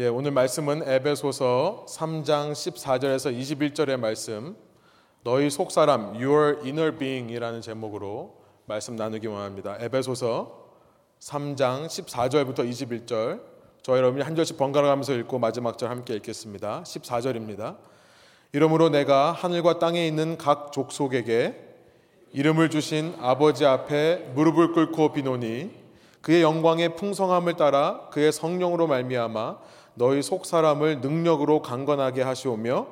예, 오늘 말씀은 에베소서 3장 14절에서 21절의 말씀 너희 속사람 your inner being이라는 제목으로 말씀 나누기 원합니다. 에베소서 3장 14절부터 21절 저희 여러분이 한 절씩 번갈아 가면서 읽고 마지막 절 함께 읽겠습니다. 14절입니다. 이러므로 내가 하늘과 땅에 있는 각 족속에게 이름을 주신 아버지 앞에 무릎을 꿇고 비노니 그의 영광의 풍성함을 따라 그의 성령으로 말미암아 너희 속 사람을 능력으로 강건하게 하시오며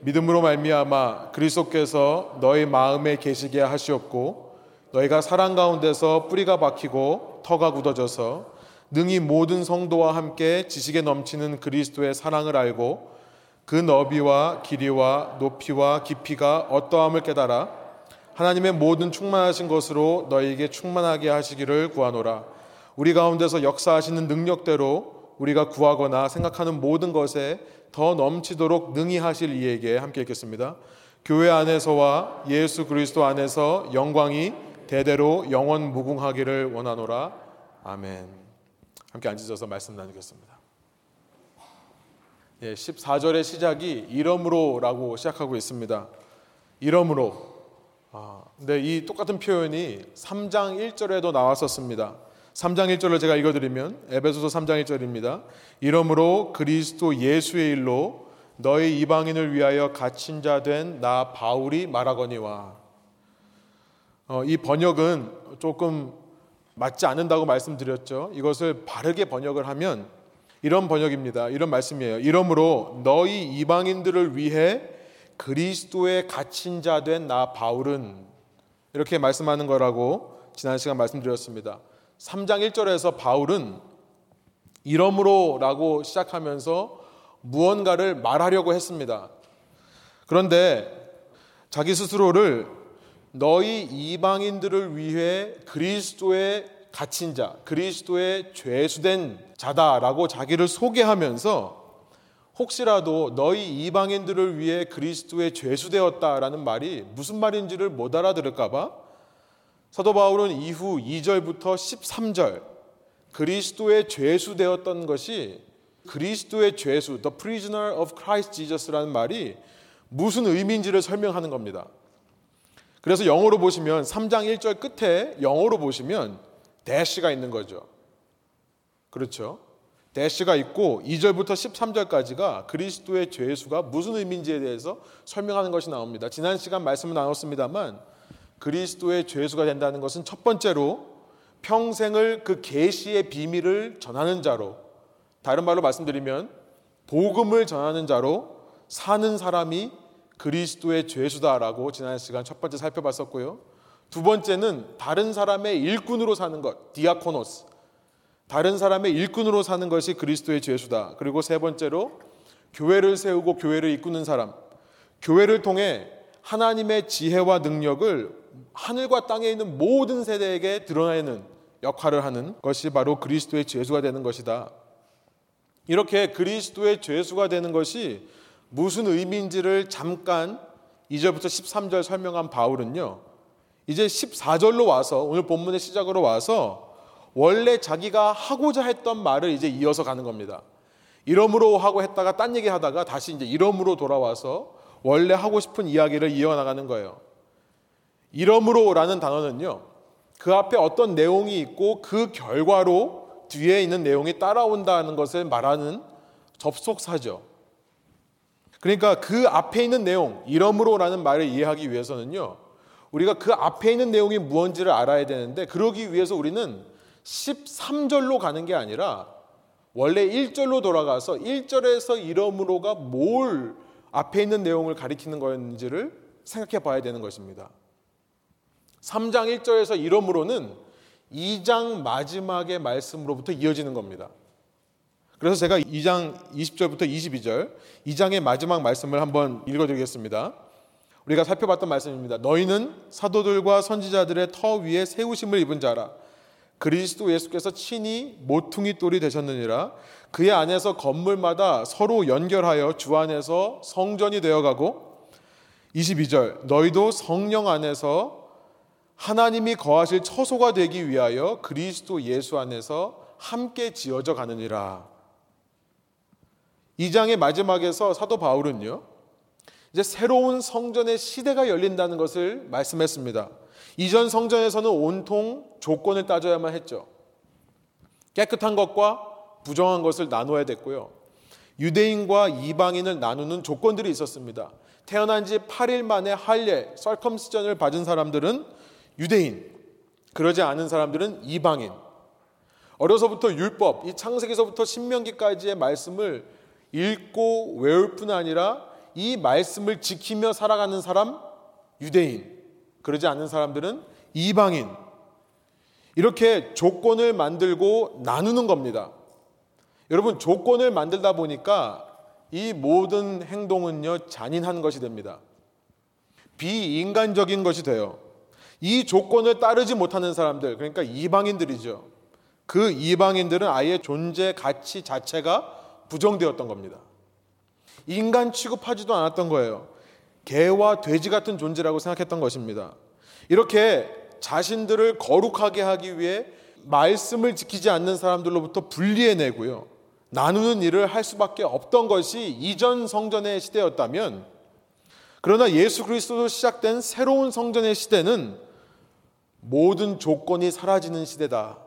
믿음으로 말미암아 그리스도께서 너희 마음에 계시게 하시옵고 너희가 사랑 가운데서 뿌리가 박히고 터가 굳어져서 능히 모든 성도와 함께 지식에 넘치는 그리스도의 사랑을 알고 그 너비와 길이와 높이와 깊이가 어떠함을 깨달아 하나님의 모든 충만하신 것으로 너희에게 충만하게 하시기를 구하노라. 우리 가운데서 역사하시는 능력대로 우리가 구하거나 생각하는 모든 것에 더 넘치도록 능히 하실 이에게 함께 읽겠습니다. 교회 안에서와 예수 그리스도 안에서 영광이 대대로 영원 무궁하기를 원하노라. 아멘. 함께 앉으셔서 말씀 나누겠습니다. 예, 14절의 시작이 이러므로라고 시작하고 있습니다. 이러므로. 아, 근데 이 똑같은 표현이 3장 1절에도 나왔었습니다. 3장 1절을 제가 읽어드리면 에베소서 3장 1절입니다. 이러므로 그리스도 예수의 일로 너희 이방인을 위하여 갇힌 자 된 나 바울이 말하거니와 어, 이 번역은 조금 맞지 않는다고 말씀드렸죠. 이것을 바르게 번역을 하면 이런 번역입니다. 이런 말씀이에요. 이러므로 너희 이방인들을 위해 그리스도의 갇힌 자 된 나 바울은 이렇게 말씀하는 거라고 지난 시간 말씀드렸습니다. 3장 1절에서 바울은 이러므로라고 시작하면서 무언가를 말하려고 했습니다. 그런데 자기 스스로를 너희 이방인들을 위해 그리스도의 갇힌 자, 그리스도의 죄수된 자다라고 자기를 소개하면서 혹시라도 너희 이방인들을 위해 그리스도의 죄수되었다라는 말이 무슨 말인지를 못 알아들을까봐 사도 바울은 이후 2절부터 13절 그리스도의 죄수 되었던 것이 그리스도의 죄수, the prisoner of Christ Jesus라는 말이 무슨 의미인지를 설명하는 겁니다. 그래서 영어로 보시면 3장 1절 끝에 영어로 보시면 대시가 있는 거죠. 그렇죠? 대시가 있고 2절부터 13절까지가 그리스도의 죄수가 무슨 의미인지에 대해서 설명하는 것이 나옵니다. 지난 시간 말씀을 나눴습니다만 그리스도의 죄수가 된다는 것은 첫 번째로 평생을 그 계시의 비밀을 전하는 자로 다른 말로 말씀드리면 복음을 전하는 자로 사는 사람이 그리스도의 죄수다라고 지난 시간 첫 번째 살펴봤었고요. 두 번째는 다른 사람의 일꾼으로 사는 것, 디아코노스. 다른 사람의 일꾼으로 사는 것이 그리스도의 죄수다. 그리고 세 번째로 교회를 세우고 교회를 이끄는 사람. 교회를 통해 하나님의 지혜와 능력을 하늘과 땅에 있는 모든 세대에게 드러내는 역할을 하는 것이 바로 그리스도의 죄수가 되는 것이다. 이렇게 그리스도의 죄수가 되는 것이 무슨 의미인지를 잠깐 2절부터 13절 설명한 바울은요. 이제 14절로 와서 오늘 본문의 시작으로 와서 원래 자기가 하고자 했던 말을 이제 이어서 가는 겁니다. 이러므로 하고 했다가 딴 얘기 하다가 다시 이제 이러므로 돌아와서 원래 하고 싶은 이야기를 이어나가는 거예요. 이러므로라는 단어는요. 그 앞에 어떤 내용이 있고 그 결과로 뒤에 있는 내용이 따라온다는 것을 말하는 접속사죠. 그러니까 그 앞에 있는 내용, 이러므로라는 말을 이해하기 위해서는요. 우리가 그 앞에 있는 내용이 무언지를 알아야 되는데 그러기 위해서 우리는 13절로 가는 게 아니라 원래 1절로 돌아가서 1절에서 이러므로가 뭘 앞에 있는 내용을 가리키는 거였는지를 생각해 봐야 되는 것입니다. 3장 1절에서 이러므로는 2장 마지막의 말씀으로부터 이어지는 겁니다. 그래서 제가 2장 20절부터 22절, 2장의 마지막 말씀을 한번 읽어드리겠습니다. 우리가 살펴봤던 말씀입니다. 너희는 사도들과 선지자들의 터 위에 세우심을 입은 자라. 그리스도 예수께서 친히 모퉁이 돌이 되셨느니라. 그의 안에서 건물마다 서로 연결하여 주 안에서 성전이 되어가고 22절 너희도 성령 안에서 하나님이 거하실 처소가 되기 위하여 그리스도 예수 안에서 함께 지어져 가느니라. 이 장의 마지막에서 사도 바울은요. 이제 새로운 성전의 시대가 열린다는 것을 말씀했습니다. 이전 성전에서는 온통 조건을 따져야만 했죠. 깨끗한 것과 부정한 것을 나눠야 됐고요. 유대인과 이방인을 나누는 조건들이 있었습니다. 태어난 지 8일 만에 할례, 썰컴스전을 받은 사람들은 유대인, 그러지 않은 사람들은 이방인. 어려서부터 율법, 이 창세기서부터 신명기까지의 말씀을 읽고 외울 뿐 아니라 이 말씀을 지키며 살아가는 사람 유대인, 그러지 않는 사람들은 이방인. 이렇게 조건을 만들고 나누는 겁니다. 여러분, 조건을 만들다 보니까 이 모든 행동은요, 잔인한 것이 됩니다. 비인간적인 것이 돼요. 이 조건을 따르지 못하는 사람들, 그러니까 이방인들이죠. 그 이방인들은 아예 존재 가치 자체가 부정되었던 겁니다. 인간 취급하지도 않았던 거예요. 개와 돼지 같은 존재라고 생각했던 것입니다. 이렇게 자신들을 거룩하게 하기 위해 말씀을 지키지 않는 사람들로부터 분리해내고요. 나누는 일을 할 수밖에 없던 것이 이전 성전의 시대였다면 그러나 예수 그리스도로 시작된 새로운 성전의 시대는 모든 조건이 사라지는 시대다.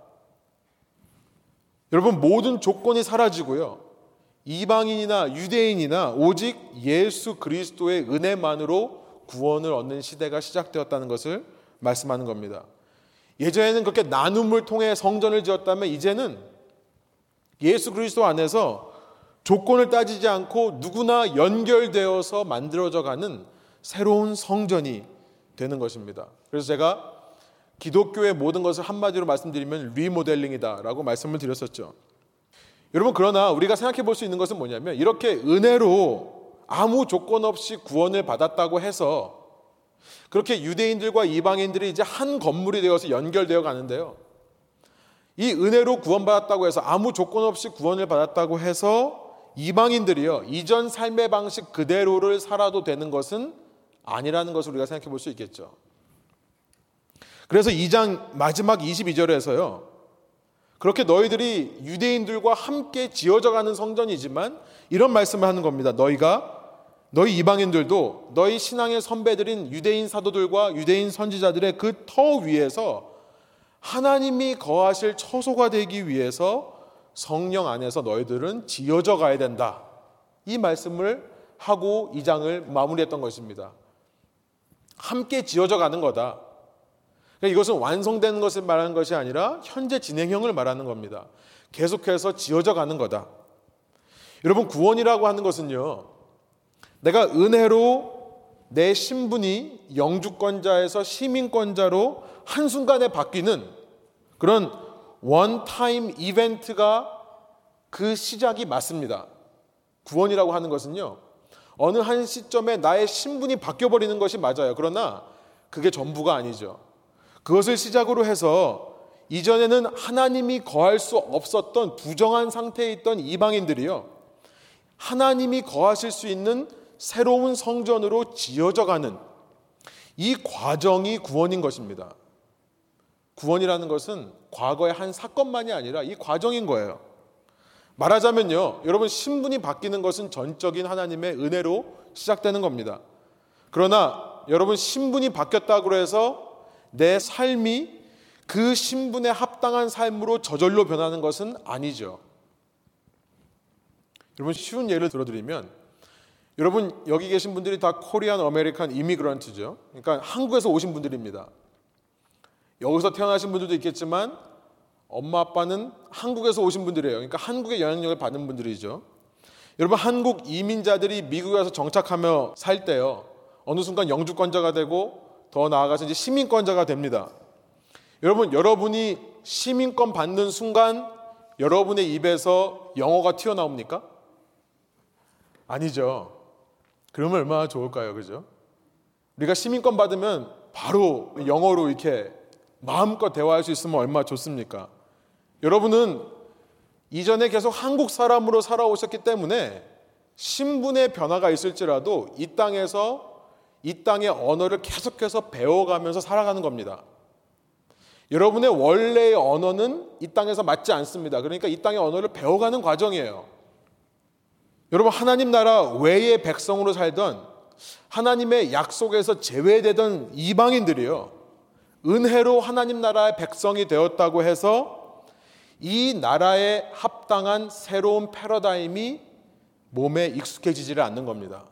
여러분 모든 조건이 사라지고요. 이방인이나 유대인이나 오직 예수 그리스도의 은혜만으로 구원을 얻는 시대가 시작되었다는 것을 말씀하는 겁니다. 예전에는 그렇게 나눔을 통해 성전을 지었다면 이제는 예수 그리스도 안에서 조건을 따지지 않고 누구나 연결되어서 만들어져 가는 새로운 성전이 되는 것입니다. 그래서 제가 기독교의 모든 것을 한마디로 말씀드리면 리모델링이다라고 말씀을 드렸었죠. 여러분 그러나 우리가 생각해 볼 수 있는 것은 뭐냐면 이렇게 은혜로 아무 조건 없이 구원을 받았다고 해서 그렇게 유대인들과 이방인들이 이제 한 건물이 되어서 연결되어 가는데요. 이 은혜로 구원받았다고 해서 아무 조건 없이 구원을 받았다고 해서 이방인들이요 이전 삶의 방식 그대로를 살아도 되는 것은 아니라는 것을 우리가 생각해 볼 수 있겠죠. 그래서 2장 마지막 22절에서요. 그렇게 너희들이 유대인들과 함께 지어져 가는 성전이지만 이런 말씀을 하는 겁니다. 너희가 너희 이방인들도 너희 신앙의 선배들인 유대인 사도들과 유대인 선지자들의 그 터 위에서 하나님이 거하실 처소가 되기 위해서 성령 안에서 너희들은 지어져 가야 된다. 이 말씀을 하고 이 장을 마무리했던 것입니다. 함께 지어져 가는 거다. 그러니까 이것은 완성되는 것을 말하는 것이 아니라 현재 진행형을 말하는 겁니다. 계속해서 지어져 가는 거다. 여러분, 구원이라고 하는 것은요, 내가 은혜로 내 신분이 영주권자에서 시민권자로 한순간에 바뀌는 그런 원타임 이벤트가 그 시작이 맞습니다. 구원이라고 하는 것은요, 어느 한 시점에 나의 신분이 바뀌어버리는 것이 맞아요. 그러나 그게 전부가 아니죠. 그것을 시작으로 해서 이전에는 하나님이 거할 수 없었던 부정한 상태에 있던 이방인들이요. 하나님이 거하실 수 있는 새로운 성전으로 지어져 가는 이 과정이 구원인 것입니다. 구원이라는 것은 과거의 한 사건만이 아니라 이 과정인 거예요. 말하자면요, 여러분 신분이 바뀌는 것은 전적인 하나님의 은혜로 시작되는 겁니다. 그러나 여러분 신분이 바뀌었다고 해서 내 삶이 그 신분에 합당한 삶으로 저절로 변하는 것은 아니죠. 여러분 쉬운 예를 들어드리면 여러분 여기 계신 분들이 다 Korean American immigrant죠. 그러니까 한국에서 오신 분들입니다. 여기서 태어나신 분들도 있겠지만 엄마 아빠는 한국에서 오신 분들이에요. 그러니까 한국의 영향력을 받는 분들이죠. 여러분 한국 이민자들이 미국에 와서 정착하며 살 때요. 어느 순간 영주권자가 되고 더 나아가서 이제 시민권자가 됩니다. 여러분 여러분이 시민권 받는 순간 여러분의 입에서 영어가 튀어나옵니까? 아니죠. 그러면 얼마나 좋을까요? 그죠? 우리가 시민권 받으면 바로 영어로 이렇게 마음껏 대화할 수 있으면 얼마나 좋습니까? 여러분은 이전에 계속 한국 사람으로 살아오셨기 때문에 신분의 변화가 있을지라도 이 땅에서 이 땅의 언어를 계속해서 배워가면서 살아가는 겁니다. 여러분의 원래의 언어는 이 땅에서 맞지 않습니다. 그러니까 이 땅의 언어를 배워가는 과정이에요. 여러분 하나님 나라 외의 백성으로 살던 하나님의 약속에서 제외되던 이방인들이요. 은혜로 하나님 나라의 백성이 되었다고 해서 이 나라에 합당한 새로운 패러다임이 몸에 익숙해지지를 않는 겁니다.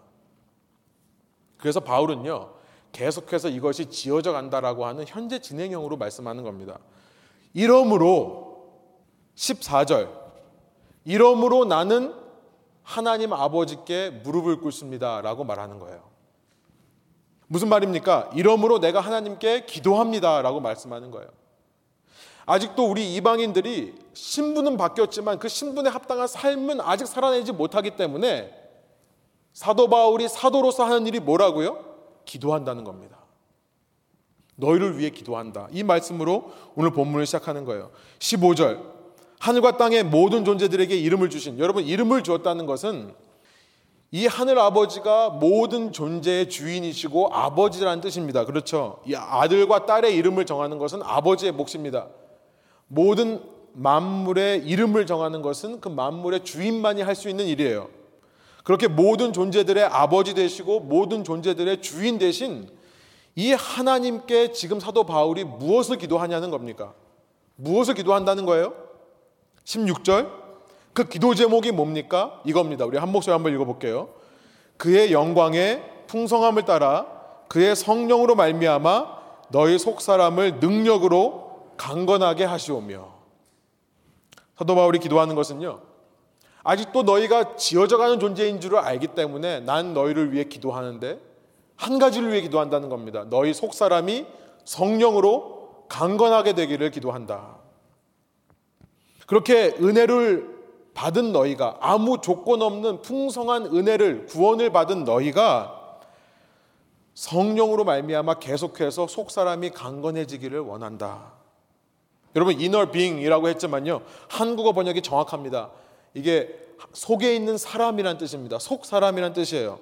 그래서 바울은요, 계속해서 이것이 지어져 간다라고 하는 현재 진행형으로 말씀하는 겁니다. 이러므로 14절 이러므로 나는 하나님 아버지께 무릎을 꿇습니다 라고 말하는 거예요. 무슨 말입니까? 이러므로 내가 하나님께 기도합니다 라고 말씀하는 거예요. 아직도 우리 이방인들이 신분은 바뀌었지만 그 신분에 합당한 삶은 아직 살아내지 못하기 때문에 사도 바울이 사도로서 하는 일이 뭐라고요? 기도한다는 겁니다. 너희를 위해 기도한다. 이 말씀으로 오늘 본문을 시작하는 거예요. 15절. 하늘과 땅의 모든 존재들에게 이름을 주신 여러분 이름을 주었다는 것은 이 하늘 아버지가 모든 존재의 주인이시고 아버지라는 뜻입니다. 그렇죠? 이 아들과 딸의 이름을 정하는 것은 아버지의 몫입니다. 모든 만물의 이름을 정하는 것은 그 만물의 주인만이 할 수 있는 일이에요. 그렇게 모든 존재들의 아버지 되시고 모든 존재들의 주인 되신 이 하나님께 지금 사도 바울이 무엇을 기도하냐는 겁니까? 무엇을 기도한다는 거예요? 16절. 그 기도 제목이 뭡니까? 이겁니다. 우리 한 목소리 한번 읽어볼게요. 그의 영광의 풍성함을 따라 그의 성령으로 말미암아 너희 속 사람을 능력으로 강건하게 하시오며 사도 바울이 기도하는 것은요. 아직도 너희가 지어져가는 존재인 줄을 알기 때문에 난 너희를 위해 기도하는데 한 가지를 위해 기도한다는 겁니다. 너희 속 사람이 성령으로 강건하게 되기를 기도한다. 그렇게 은혜를 받은 너희가 아무 조건 없는 풍성한 은혜를 구원을 받은 너희가 성령으로 말미암아 계속해서 속 사람이 강건해지기를 원한다. 여러분 inner being이라고 했지만요. 한국어 번역이 정확합니다. 이게 속에 있는 사람이란 뜻입니다. 속 사람이란 뜻이에요.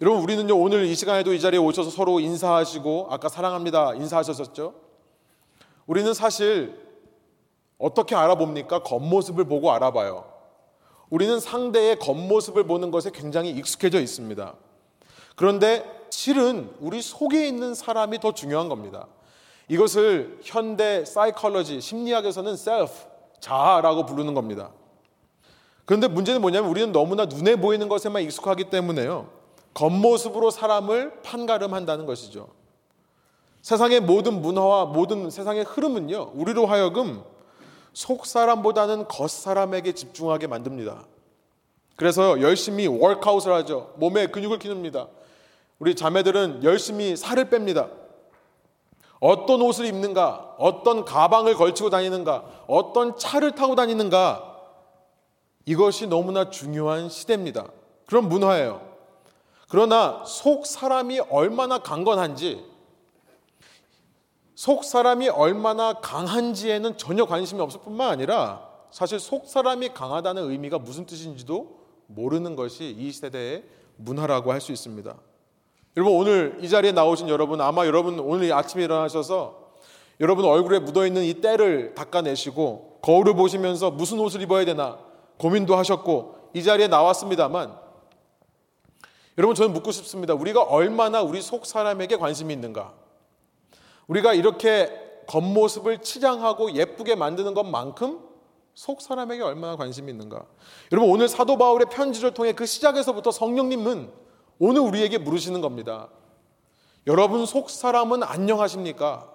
여러분 우리는요 오늘 이 시간에도 이 자리에 오셔서 서로 인사하시고 아까 사랑합니다 인사하셨었죠. 우리는 사실 어떻게 알아봅니까? 겉모습을 보고 알아봐요. 우리는 상대의 겉모습을 보는 것에 굉장히 익숙해져 있습니다. 그런데 실은 우리 속에 있는 사람이 더 중요한 겁니다. 이것을 현대 사이컬러지 심리학에서는 self 자아라고 부르는 겁니다. 그런데 문제는 뭐냐면 우리는 너무나 눈에 보이는 것에만 익숙하기 때문에요. 겉모습으로 사람을 판가름한다는 것이죠. 세상의 모든 문화와 모든 세상의 흐름은요, 우리로 하여금 속 사람보다는 겉 사람에게 집중하게 만듭니다. 그래서 열심히 워크아웃을 하죠. 몸에 근육을 키웁니다. 우리 자매들은 열심히 살을 뺍니다. 어떤 옷을 입는가, 어떤 가방을 걸치고 다니는가, 어떤 차를 타고 다니는가, 이것이 너무나 중요한 시대입니다. 그런 문화예요. 그러나 속 사람이 얼마나 강건한지, 속 사람이 얼마나 강한지에는 전혀 관심이 없을 뿐만 아니라 사실 속 사람이 강하다는 의미가 무슨 뜻인지도 모르는 것이 이 세대의 문화라고 할 수 있습니다. 여러분 오늘 이 자리에 나오신 여러분 아마 여러분 오늘 아침에 일어나셔서 여러분 얼굴에 묻어 있는 이 때를 닦아내시고 거울을 보시면서 무슨 옷을 입어야 되나 고민도 하셨고 이 자리에 나왔습니다만 여러분 저는 묻고 싶습니다. 우리가 얼마나 우리 속 사람에게 관심이 있는가? 우리가 이렇게 겉모습을 치장하고 예쁘게 만드는 것만큼 속 사람에게 얼마나 관심이 있는가? 여러분 오늘 사도 바울의 편지를 통해 그 시작에서부터 성령님은 오늘 우리에게 물으시는 겁니다. 여러분 속 사람은 안녕하십니까?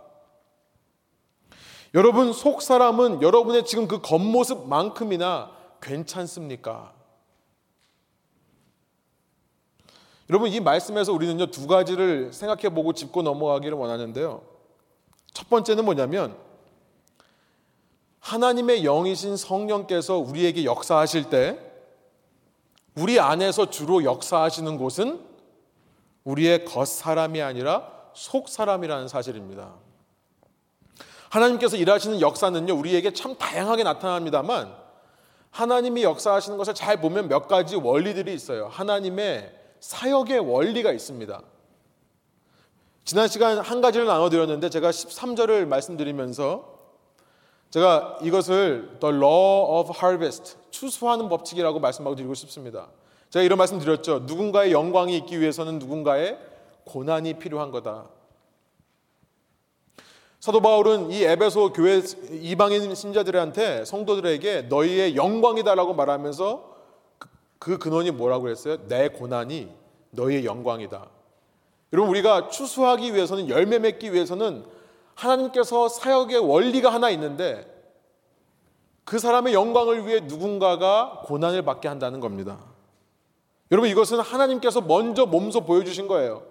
여러분 속 사람은 여러분의 지금 그 겉모습만큼이나 괜찮습니까? 여러분 이 말씀에서 우리는요 두 가지를 생각해 보고 짚고 넘어가기를 원하는데요. 첫 번째는 뭐냐면 하나님의 영이신 성령께서 우리에게 역사하실 때 우리 안에서 주로 역사하시는 곳은 우리의 겉사람이 아니라 속사람이라는 사실입니다. 하나님께서 일하시는 역사는요, 우리에게 참 다양하게 나타납니다만, 하나님이 역사하시는 것을 잘 보면 몇 가지 원리들이 있어요. 하나님의 사역의 원리가 있습니다. 지난 시간 한 가지를 나눠드렸는데 제가 13절을 말씀드리면서 제가 이것을 the law of harvest, 추수하는 법칙이라고 말씀하고 드리고 싶습니다. 제가 이런 말씀 드렸죠. 누군가의 영광이 있기 위해서는 누군가의 고난이 필요한 거다. 사도 바울은 이 에베소 교회 이방인 신자들한테 성도들에게 너희의 영광이다라고 말하면서 그, 그 근원이 뭐라고 했어요? 내 고난이 너희의 영광이다. 여러분 우리가 추수하기 위해서는 열매 맺기 위해서는 하나님께서 사역의 원리가 하나 있는데 그 사람의 영광을 위해 누군가가 고난을 받게 한다는 겁니다. 여러분 이것은 하나님께서 먼저 몸소 보여주신 거예요.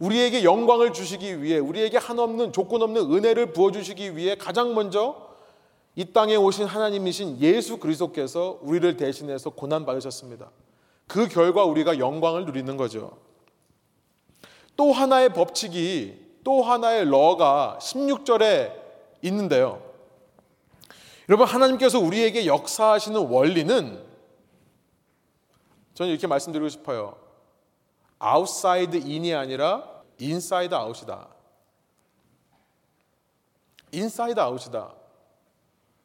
우리에게 영광을 주시기 위해 우리에게 한없는 조건 없는 은혜를 부어 주시기 위해 가장 먼저 이 땅에 오신 하나님이신 예수 그리스도께서 우리를 대신해서 고난 받으셨습니다. 그 결과 우리가 영광을 누리는 거죠. 또 하나의 법칙이 또 하나의 러가 16절에 있는데요. 여러분 하나님께서 우리에게 역사하시는 원리는 저는 이렇게 말씀드리고 싶어요. outside in이 아니라 inside out이다. inside out이다.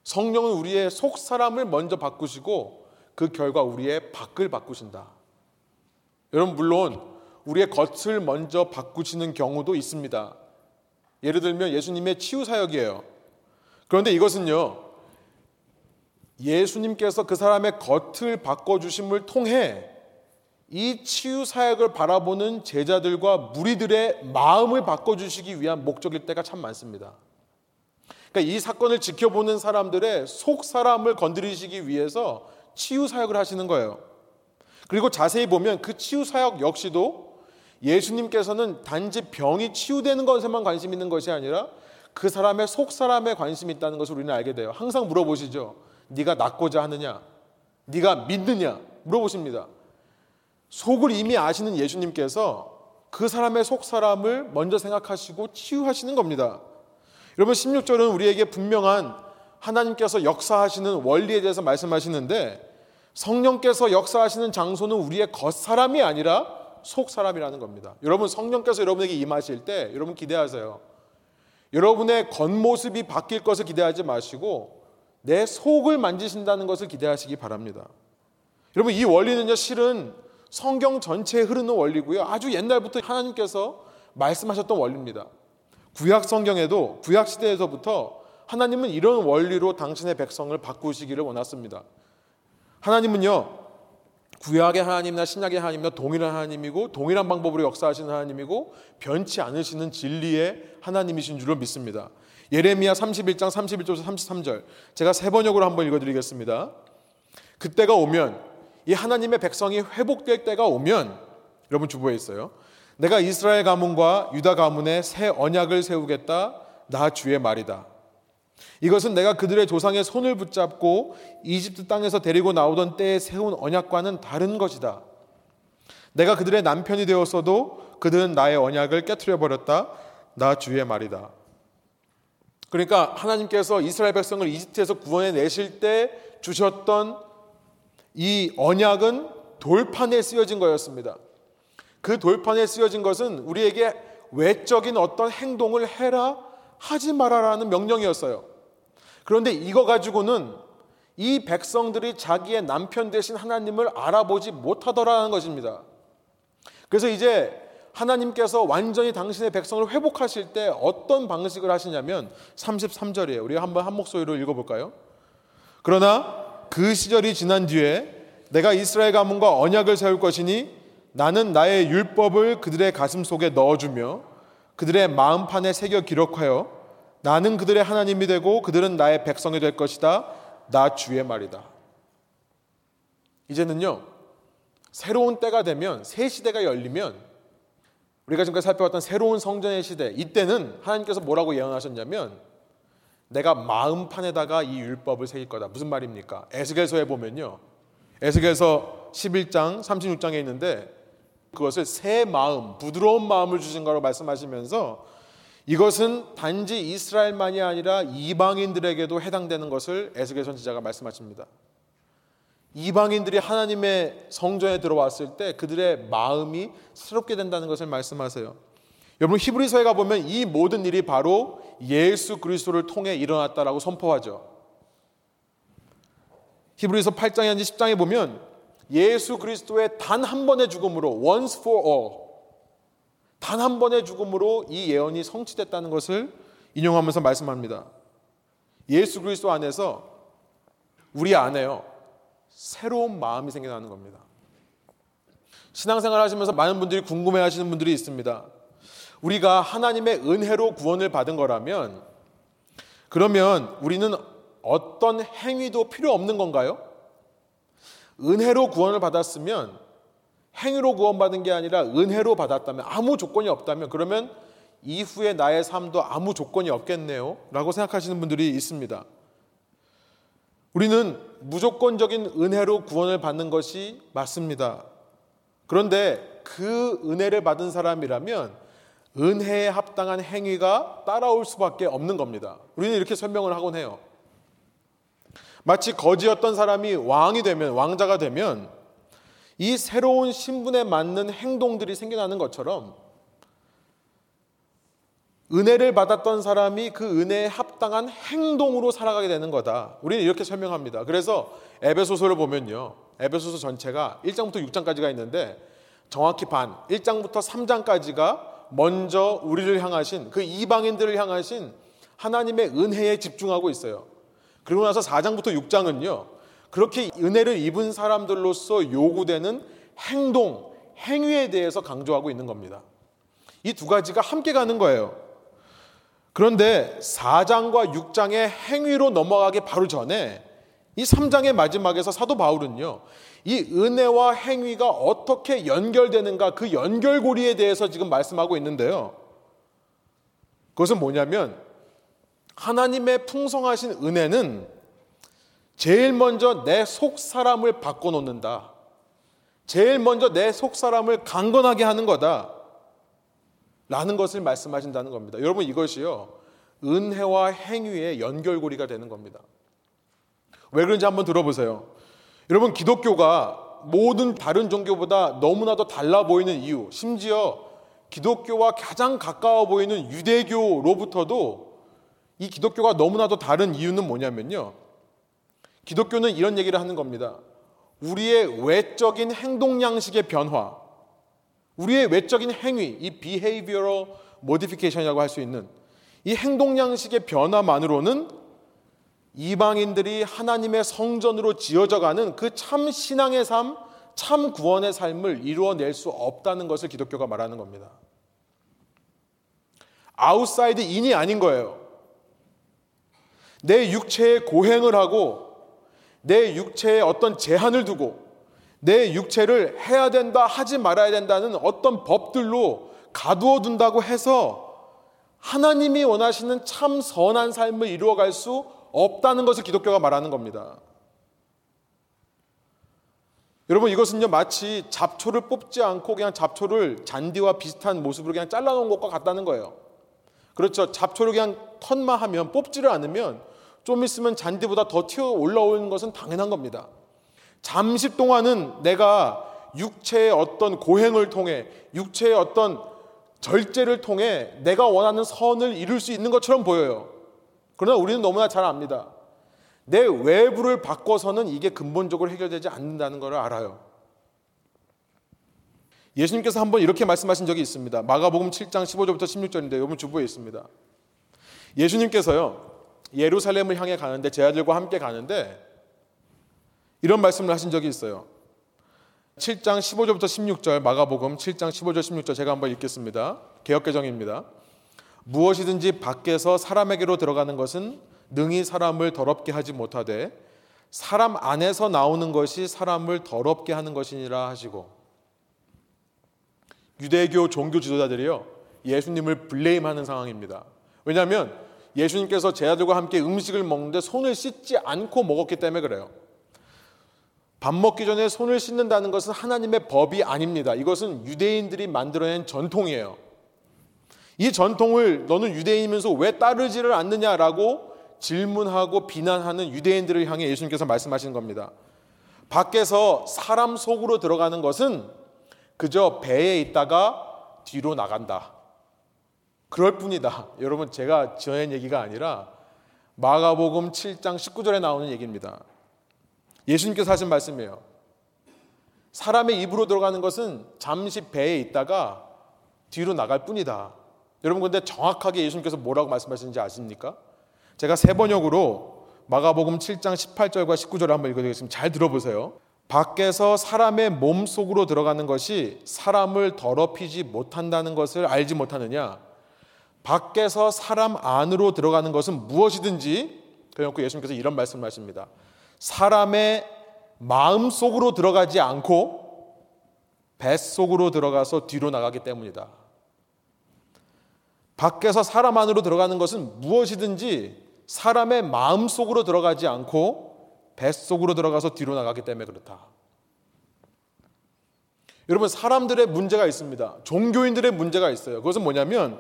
성령은 우리의 속 사람을 먼저 바꾸시고 그 결과 우리의 밖을 바꾸신다. 여러분 물론 우리의 겉을 먼저 바꾸시는 경우도 있습니다. 예를 들면 예수님의 치유 사역이에요. 그런데 이것은요. 예수님께서 그 사람의 겉을 바꿔 주심을 통해 이 치유 사역을 바라보는 제자들과 무리들의 마음을 바꿔주시기 위한 목적일 때가 참 많습니다. 그러니까 이 사건을 지켜보는 사람들의 속 사람을 건드리시기 위해서 치유 사역을 하시는 거예요. 그리고 자세히 보면 그 치유 사역 역시도 예수님께서는 단지 병이 치유되는 것에만 관심 있는 것이 아니라 그 사람의 속 사람에 관심이 있다는 것을 우리는 알게 돼요. 항상 물어보시죠. 네가 낫고자 하느냐? 네가 믿느냐? 물어보십니다. 속을 이미 아시는 예수님께서 그 사람의 속 사람을 먼저 생각하시고 치유하시는 겁니다. 여러분 16절은 우리에게 분명한 하나님께서 역사하시는 원리에 대해서 말씀하시는데 성령께서 역사하시는 장소는 우리의 겉사람이 아니라 속 사람이라는 겁니다. 여러분 성령께서 여러분에게 임하실 때 여러분 기대하세요. 여러분의 겉모습이 바뀔 것을 기대하지 마시고 내 속을 만지신다는 것을 기대하시기 바랍니다. 여러분 이 원리는요 실은 성경 전체에 흐르는 원리고요. 아주 옛날부터 하나님께서 말씀하셨던 원리입니다. 구약 성경에도 구약 시대에서부터 하나님은 이런 원리로 당신의 백성을 바꾸시기를 원했습니다. 하나님은요. 구약의 하나님이나 신약의 하나님이나 동일한 하나님이고 동일한 방법으로 역사하시는 하나님이고 변치 않으시는 진리의 하나님이신 줄로 믿습니다. 예레미야 31장 31절에서 33절 제가 세 번역으로 한번 읽어드리겠습니다. 그때가 오면 이 하나님의 백성이 회복될 때가 오면 여러분 주부에 있어요. 내가 이스라엘 가문과 유다 가문에 새 언약을 세우겠다. 나 주의 말이다. 이것은 내가 그들의 조상의 손을 붙잡고 이집트 땅에서 데리고 나오던 때에 세운 언약과는 다른 것이다. 내가 그들의 남편이 되었어도 그들은 나의 언약을 깨뜨려 버렸다. 나 주의 말이다. 그러니까 하나님께서 이스라엘 백성을 이집트에서 구원해 내실 때 주셨던 이 언약은 돌판에 쓰여진 거였습니다. 그 돌판에 쓰여진 것은 우리에게 외적인 어떤 행동을 해라 하지 말아라는 명령이었어요. 그런데 이거 가지고는 이 백성들이 자기의 남편 대신 하나님을 알아보지 못하더라는 것입니다. 그래서 이제 하나님께서 완전히 당신의 백성을 회복하실 때 어떤 방식을 하시냐면 33절이에요. 우리 한번 한 목소리로 읽어볼까요? 그러나 그 시절이 지난 뒤에 내가 이스라엘 가문과 언약을 세울 것이니 나는 나의 율법을 그들의 가슴 속에 넣어주며 그들의 마음판에 새겨 기록하여 나는 그들의 하나님이 되고 그들은 나의 백성이 될 것이다. 나 주의 말이다. 이제는요, 새로운 때가 되면, 새 시대가 열리면, 우리가 지금까지 살펴봤던 새로운 성전의 시대, 이때는 하나님께서 뭐라고 예언하셨냐면, 내가 마음판에다가 이 율법을 새길 거다. 무슨 말입니까? 에스겔서에 보면요. 에스겔서 11장 36장에 있는데 그것을 새 마음, 부드러운 마음을 주신 거라고 말씀하시면서 이것은 단지 이스라엘만이 아니라 이방인들에게도 해당되는 것을 에스겔 선지자가 말씀하십니다. 이방인들이 하나님의 성전에 들어왔을 때 그들의 마음이 새롭게 된다는 것을 말씀하세요. 여러분 히브리서에 가 보면 이 모든 일이 바로 예수 그리스도를 통해 일어났다라고 선포하죠. 히브리서 8장에 10장에 보면 예수 그리스도의 단 한 번의 죽음으로 once for all 단 한 번의 죽음으로 이 예언이 성취됐다는 것을 인용하면서 말씀합니다. 예수 그리스도 안에서 우리 안에요. 새로운 마음이 생겨나는 겁니다. 신앙생활 하시면서 많은 분들이 궁금해 하시는 분들이 있습니다. 우리가 하나님의 은혜로 구원을 받은 거라면 그러면 우리는 어떤 행위도 필요 없는 건가요? 은혜로 구원을 받았으면 행위로 구원받은 게 아니라 은혜로 받았다면 아무 조건이 없다면 그러면 이후에 나의 삶도 아무 조건이 없겠네요. 라고 생각하시는 분들이 있습니다. 우리는 무조건적인 은혜로 구원을 받는 것이 맞습니다. 그런데 그 은혜를 받은 사람이라면 은혜에 합당한 행위가 따라올 수밖에 없는 겁니다. 우리는 이렇게 설명을 하곤 해요. 마치 거지였던 사람이 왕이 되면, 왕자가 되면 이 새로운 신분에 맞는 행동들이 생겨나는 것처럼 은혜를 받았던 사람이 그 은혜에 합당한 행동으로 살아가게 되는 거다. 우리는 이렇게 설명합니다. 그래서 에베소서를 보면요. 에베소서 전체가 1장부터 6장까지가 있는데 정확히 반, 1장부터 3장까지가 먼저 우리를 향하신 그 이방인들을 향하신 하나님의 은혜에 집중하고 있어요. 그리고 나서 4장부터 6장은요. 그렇게 은혜를 입은 사람들로서 요구되는 행동, 행위에 대해서 강조하고 있는 겁니다. 이 두 가지가 함께 가는 거예요. 그런데 4장과 6장의 행위로 넘어가기 바로 전에 이 3장의 마지막에서 사도 바울은요, 이 은혜와 행위가 어떻게 연결되는가 그 연결고리에 대해서 지금 말씀하고 있는데요. 그것은 뭐냐면 하나님의 풍성하신 은혜는 제일 먼저 내 속 사람을 바꿔놓는다. 제일 먼저 내 속 사람을 강건하게 하는 거다. 라는 것을 말씀하신다는 겁니다. 여러분 이것이요. 은혜와 행위의 연결고리가 되는 겁니다. 왜 그런지 한번 들어보세요. 여러분 기독교가 모든 다른 종교보다 너무나도 달라 보이는 이유, 심지어 기독교와 가장 가까워 보이는 유대교로부터도 이 기독교가 너무나도 다른 이유는 뭐냐면요. 기독교는 이런 얘기를 하는 겁니다. 우리의 외적인 행동 양식의 변화, 우리의 외적인 행위, 이 behavioral modification이라고 할 수 있는 이 행동 양식의 변화만으로는 이방인들이 하나님의 성전으로 지어져 가는 그 참 신앙의 삶, 참 구원의 삶을 이루어낼 수 없다는 것을 기독교가 말하는 겁니다. outside in이 아닌 거예요. 내 육체에 고행을 하고 내 육체에 어떤 제한을 두고 내 육체를 해야 된다, 하지 말아야 된다는 어떤 법들로 가두어 둔다고 해서 하나님이 원하시는 참 선한 삶을 이루어갈 수 없다는 것을 기독교가 말하는 겁니다. 여러분 이것은요 마치 잡초를 뽑지 않고 그냥 잡초를 잔디와 비슷한 모습으로 그냥 잘라놓은 것과 같다는 거예요. 그렇죠. 잡초를 그냥 턴만 하면 뽑지를 않으면 좀 있으면 잔디보다 더 튀어 올라오는 것은 당연한 겁니다. 잠시 동안은 내가 육체의 어떤 고행을 통해 육체의 어떤 절제를 통해 내가 원하는 선을 이룰 수 있는 것처럼 보여요. 그러나 우리는 너무나 잘 압니다. 내 외부를 바꿔서는 이게 근본적으로 해결되지 않는다는 것을 알아요. 예수님께서 한번 이렇게 말씀하신 적이 있습니다. 마가복음 7장 15절부터 16절인데 여러분 주부에 있습니다. 예수님께서요. 예루살렘을 향해 가는데 제 아들과 함께 가는데 이런 말씀을 하신 적이 있어요. 7장 15절부터 16절 마가복음 7장 15절 16절 제가 한번 읽겠습니다. 개혁개정입니다. 무엇이든지 밖에서 사람에게로 들어가는 것은 능히 사람을 더럽게 하지 못하되 사람 안에서 나오는 것이 사람을 더럽게 하는 것이니라 하시고 유대교 종교 지도자들이요 예수님을 블레임하는 상황입니다. 왜냐하면 예수님께서 제 아들과 함께 음식을 먹는데 손을 씻지 않고 먹었기 때문에 그래요. 밥 먹기 전에 손을 씻는다는 것은 하나님의 법이 아닙니다. 이것은 유대인들이 만들어낸 전통이에요. 이 전통을 너는 유대인이면서 왜 따르지를 않느냐라고 질문하고 비난하는 유대인들을 향해 예수님께서 말씀하시는 겁니다. 밖에서 사람 속으로 들어가는 것은 그저 배에 있다가 뒤로 나간다. 그럴 뿐이다. 여러분 제가 지어낸 얘기가 아니라 마가복음 7장 19절에 나오는 얘기입니다. 예수님께서 하신 말씀이에요. 사람의 입으로 들어가는 것은 잠시 배에 있다가 뒤로 나갈 뿐이다. 여러분 근데 정확하게 예수님께서 뭐라고 말씀하시는지 아십니까? 제가 세 번역으로 마가복음 7장 18절과 19절을 한번 읽어드리겠습니다. 잘 들어보세요. 밖에서 사람의 몸 속으로 들어가는 것이 사람을 더럽히지 못한다는 것을 알지 못하느냐? 밖에서 사람 안으로 들어가는 것은 무엇이든지 그래놓고 예수님께서 이런 말씀을 하십니다. 사람의 마음 속으로 들어가지 않고 뱃 속으로 들어가서 뒤로 나가기 때문이다. 밖에서 사람 안으로 들어가는 것은 무엇이든지 사람의 마음 속으로 들어가지 않고 뱃속으로 들어가서 뒤로 나가기 때문에 그렇다. 여러분, 사람들의 문제가 있습니다. 종교인들의 문제가 있어요. 그것은 뭐냐면,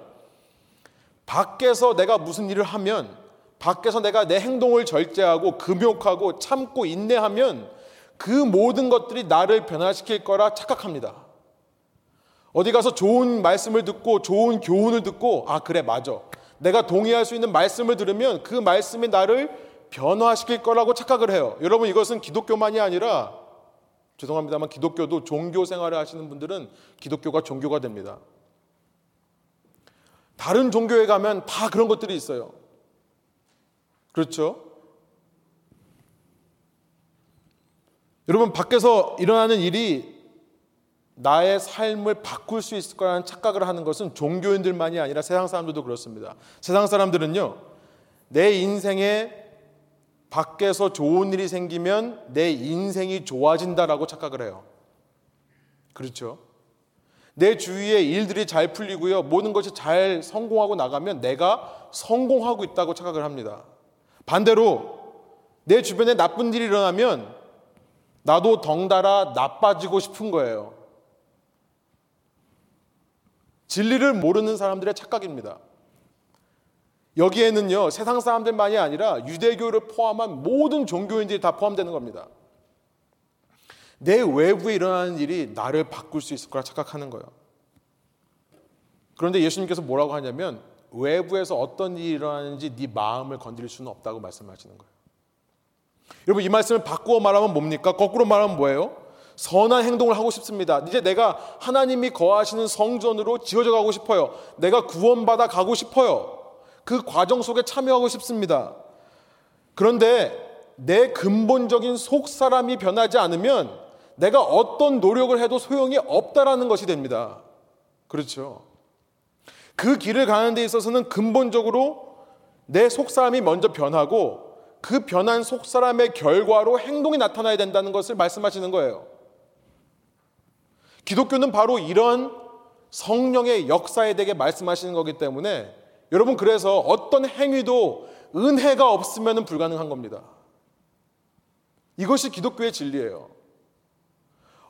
밖에서 내가 무슨 일을 하면, 밖에서 내가 내 행동을 절제하고 금욕하고 참고 인내하면 그 모든 것들이 나를 변화시킬 거라 착각합니다. 어디 가서 좋은 말씀을 듣고 좋은 교훈을 듣고 아 그래 맞아. 내가 동의할 수 있는 말씀을 들으면 그 말씀이 나를 변화시킬 거라고 착각을 해요. 여러분 이것은 기독교만이 아니라 죄송합니다만 기독교도 종교 생활을 하시는 분들은 기독교가 종교가 됩니다. 다른 종교에 가면 다 그런 것들이 있어요. 그렇죠? 여러분 밖에서 일어나는 일이 나의 삶을 바꿀 수 있을 거라는 착각을 하는 것은 종교인들만이 아니라 세상 사람들도 그렇습니다. 세상 사람들은요, 내 인생에 밖에서 좋은 일이 생기면 내 인생이 좋아진다라고 착각을 해요. 그렇죠? 내 주위에 일들이 잘 풀리고요, 모든 것이 잘 성공하고 나가면 내가 성공하고 있다고 착각을 합니다. 반대로 내 주변에 나쁜 일이 일어나면 나도 덩달아 나빠지고 싶은 거예요. 진리를 모르는 사람들의 착각입니다. 여기에는요, 세상 사람들만이 아니라 유대교를 포함한 모든 종교인들이 다 포함되는 겁니다. 내 외부에 일어나는 일이 나를 바꿀 수 있을 거라 착각하는 거예요. 그런데 예수님께서 뭐라고 하냐면 외부에서 어떤 일이 일어나는지 네 마음을 건드릴 수는 없다고 말씀하시는 거예요. 여러분 이 말씀을 바꾸어 말하면 뭡니까? 거꾸로 말하면 뭐예요? 선한 행동을 하고 싶습니다. 이제 내가 하나님이 거하시는 성전으로 지어져 가고 싶어요. 내가 구원받아 가고 싶어요. 그 과정 속에 참여하고 싶습니다. 그런데 내 근본적인 속 사람이 변하지 않으면 내가 어떤 노력을 해도 소용이 없다라는 것이 됩니다. 그렇죠. 그 길을 가는 데 있어서는 근본적으로 내 속 사람이 먼저 변하고 그 변한 속 사람의 결과로 행동이 나타나야 된다는 것을 말씀하시는 거예요. 기독교는 바로 이런 성령의 역사에 대해 말씀하시는 거기 때문에 여러분 그래서 어떤 행위도 은혜가 없으면 불가능한 겁니다. 이것이 기독교의 진리예요.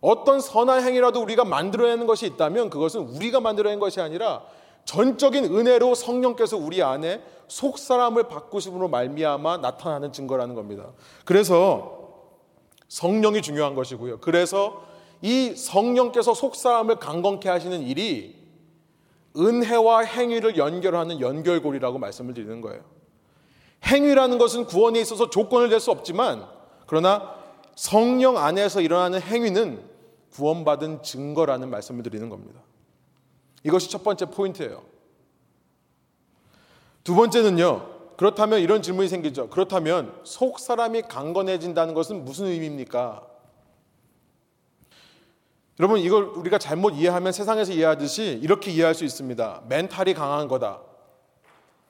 어떤 선한 행위라도 우리가 만들어내는 것이 있다면 그것은 우리가 만들어낸 것이 아니라 전적인 은혜로 성령께서 우리 안에 속 사람을 바꾸심으로 말미암아 나타나는 증거라는 겁니다. 그래서 성령이 중요한 것이고요. 그래서 이 성령께서 속사람을 강건케 하시는 일이 은혜와 행위를 연결하는 연결고리라고 말씀을 드리는 거예요. 행위라는 것은 구원에 있어서 조건을 낼 수 없지만 그러나 성령 안에서 일어나는 행위는 구원받은 증거라는 말씀을 드리는 겁니다. 이것이 첫 번째 포인트예요. 두 번째는요. 그렇다면 이런 질문이 생기죠. 그렇다면 속 사람이 강건해진다는 것은 무슨 의미입니까? 여러분 이걸 우리가 잘못 이해하면 세상에서 이해하듯이 이렇게 이해할 수 있습니다. 멘탈이 강한 거다.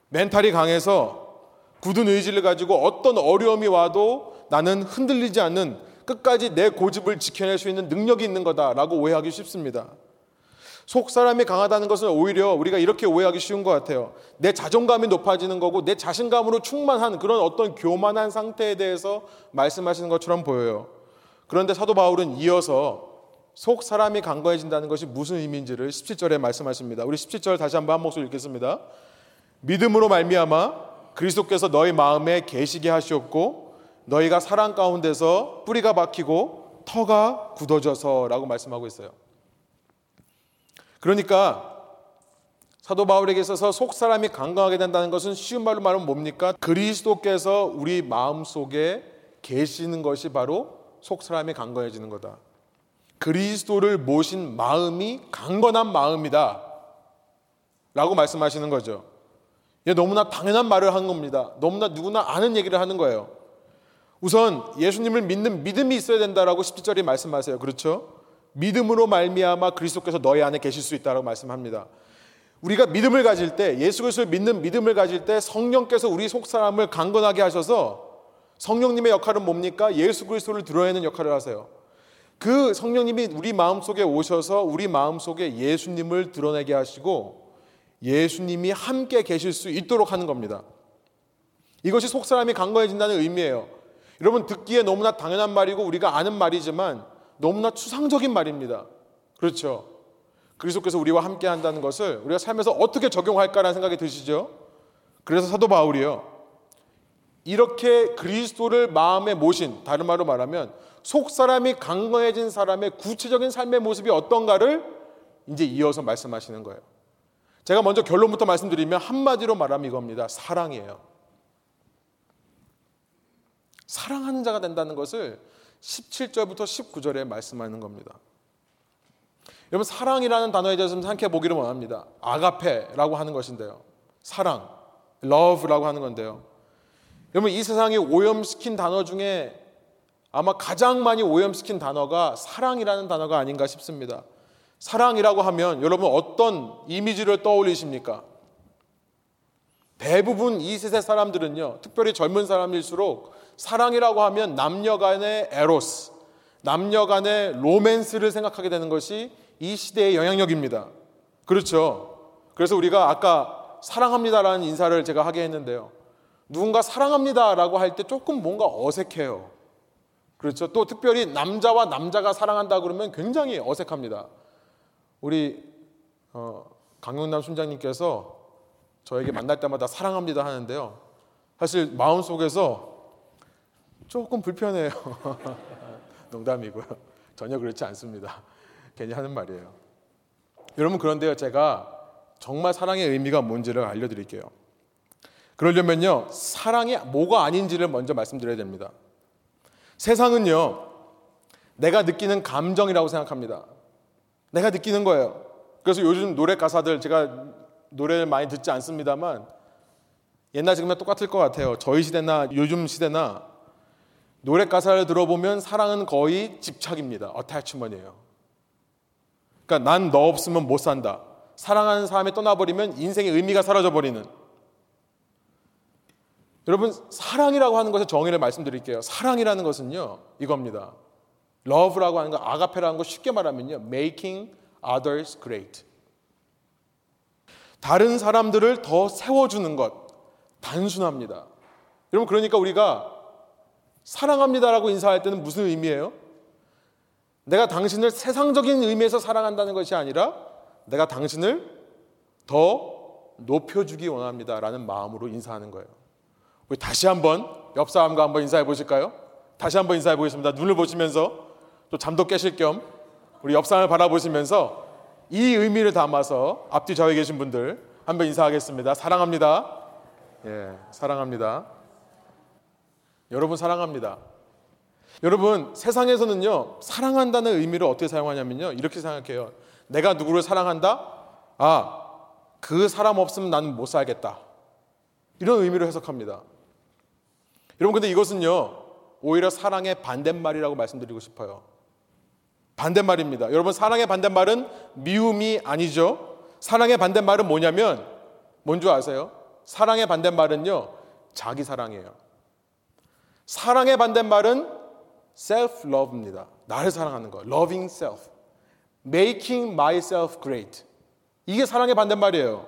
멘탈이 강해서 굳은 의지를 가지고 어떤 어려움이 와도 나는 흔들리지 않는 끝까지 내 고집을 지켜낼 수 있는 능력이 있는 거다라고 오해하기 쉽습니다. 속 사람이 강하다는 것은 오히려 우리가 이렇게 오해하기 쉬운 것 같아요. 내 자존감이 높아지는 거고 내 자신감으로 충만한 그런 어떤 교만한 상태에 대해서 말씀하시는 것처럼 보여요. 그런데 사도 바울은 이어서 속 사람이 강건해진다는 것이 무슨 의미인지를 17절에 말씀하십니다. 우리 17절 다시 한번 한 목소리 읽겠습니다. 믿음으로 말미암아 그리스도께서 너희 마음에 계시게 하시었고 너희가 사랑 가운데서 뿌리가 박히고 터가 굳어져서라고 말씀하고 있어요. 그러니까 사도 바울에게 있어서 속 사람이 강건하게 된다는 것은 쉬운 말로 말하면 뭡니까? 그리스도께서 우리 마음 속에 계시는 것이 바로 속 사람이 강건해지는 거다. 그리스도를 모신 마음이 강건한 마음이다. 라고 말씀하시는 거죠. 너무나 당연한 말을 한 겁니다. 너무나 누구나 아는 얘기를 하는 거예요. 우선 예수님을 믿는 믿음이 있어야 된다라고 17절에 말씀하세요. 그렇죠? 믿음으로 말미암아 그리스도께서 너희 안에 계실 수 있다라고 말씀합니다. 우리가 믿음을 가질 때 예수 그리스도를 믿는 믿음을 가질 때 성령께서 우리 속 사람을 강건하게 하셔서 성령님의 역할은 뭡니까? 예수 그리스도를 드러내는 역할을 하세요. 그 성령님이 우리 마음 속에 오셔서 우리 마음 속에 예수님을 드러내게 하시고 예수님이 함께 계실 수 있도록 하는 겁니다. 이것이 속 사람이 강건해진다는 의미예요. 여러분 듣기에 너무나 당연한 말이고 우리가 아는 말이지만 너무나 추상적인 말입니다. 그렇죠? 그리스도께서 우리와 함께 한다는 것을 우리가 삶에서 어떻게 적용할까라는 생각이 드시죠? 그래서 사도 바울이요. 이렇게 그리스도를 마음에 모신 다른 말로 말하면 속 사람이 강건해진 사람의 구체적인 삶의 모습이 어떤가를 이제 이어서 말씀하시는 거예요. 제가 먼저 결론부터 말씀드리면 한마디로 말하면 이겁니다. 사랑이에요. 사랑하는 자가 된다는 것을 17절부터 19절에 말씀하는 겁니다. 여러분 사랑이라는 단어에 대해서 생각해 보기를 원합니다. 아가페라고 하는 것인데요. 사랑, love라고 하는 건데요. 여러분 이 세상에 오염시킨 단어 중에 아마 가장 많이 오염시킨 단어가 사랑이라는 단어가 아닌가 싶습니다. 사랑이라고 하면 여러분 어떤 이미지를 떠올리십니까? 대부분 이 세대 사람들은요, 특별히 젊은 사람일수록 사랑이라고 하면 남녀 간의 에로스, 남녀 간의 로맨스를 생각하게 되는 것이 이 시대의 영향력입니다. 그렇죠. 그래서 우리가 아까 사랑합니다라는 인사를 제가 하게 했는데요. 누군가 사랑합니다라고 할 때 조금 뭔가 어색해요. 그렇죠. 또 특별히 남자와 남자가 사랑한다 그러면 굉장히 어색합니다. 우리 어, 강용남 순장님께서 저에게 만날 때마다 사랑합니다 하는데요. 사실 마음 속에서 조금 불편해요. 농담이고요. 전혀 그렇지 않습니다. 괜히 하는 말이에요. 여러분 그런데요, 제가 정말 사랑의 의미가 뭔지를 알려드릴게요. 그러려면요, 사랑이 뭐가 아닌지를 먼저 말씀드려야 됩니다. 세상은요, 내가 느끼는 감정이라고 생각합니다. 내가 느끼는 거예요. 그래서 요즘 노래 가사들 제가 노래를 많이 듣지 않습니다만 옛날 지금이랑 똑같을 것 같아요. 저희 시대나 요즘 시대나 노래 가사를 들어보면 사랑은 거의 집착입니다. 어타치먼이에요. 그러니까 난 너 없으면 못 산다. 사랑하는 사람이 떠나버리면 인생의 의미가 사라져 버리는. 여러분 사랑이라고 하는 것의 정의를 말씀드릴게요. 사랑이라는 것은요 이겁니다. love라고 하는 거, 아가페라는 거 쉽게 말하면요, making others great. 다른 사람들을 더 세워주는 것, 단순합니다. 여러분 그러니까 우리가 사랑합니다라고 인사할 때는 무슨 의미예요? 내가 당신을 세상적인 의미에서 사랑한다는 것이 아니라 내가 당신을 더 높여주기 원합니다라는 마음으로 인사하는 거예요. 우리 다시 한번 옆 사람과 한번 인사해 보실까요? 다시 한번 인사해 보겠습니다. 눈을 보시면서 또 잠도 깨실 겸 우리 옆 사람을 바라보시면서 이 의미를 담아서 앞뒤 좌우에 계신 분들 한번 인사하겠습니다. 사랑합니다. 예, 사랑합니다. 여러분 사랑합니다. 여러분 세상에서는요 사랑한다는 의미를 어떻게 사용하냐면요 이렇게 생각해요. 내가 누구를 사랑한다? 아, 그 사람 없으면 나는 못 살겠다. 이런 의미로 해석합니다. 여러분 근데 이것은요 오히려 사랑의 반대말이라고 말씀드리고 싶어요. 반대말입니다. 여러분 사랑의 반대말은 미움이 아니죠. 사랑의 반대말은 뭐냐면 뭔지 아세요? 사랑의 반대말은요 자기 사랑이에요. 사랑의 반대말은 self love입니다. 나를 사랑하는 거. loving self. making myself great. 이게 사랑의 반대말이에요.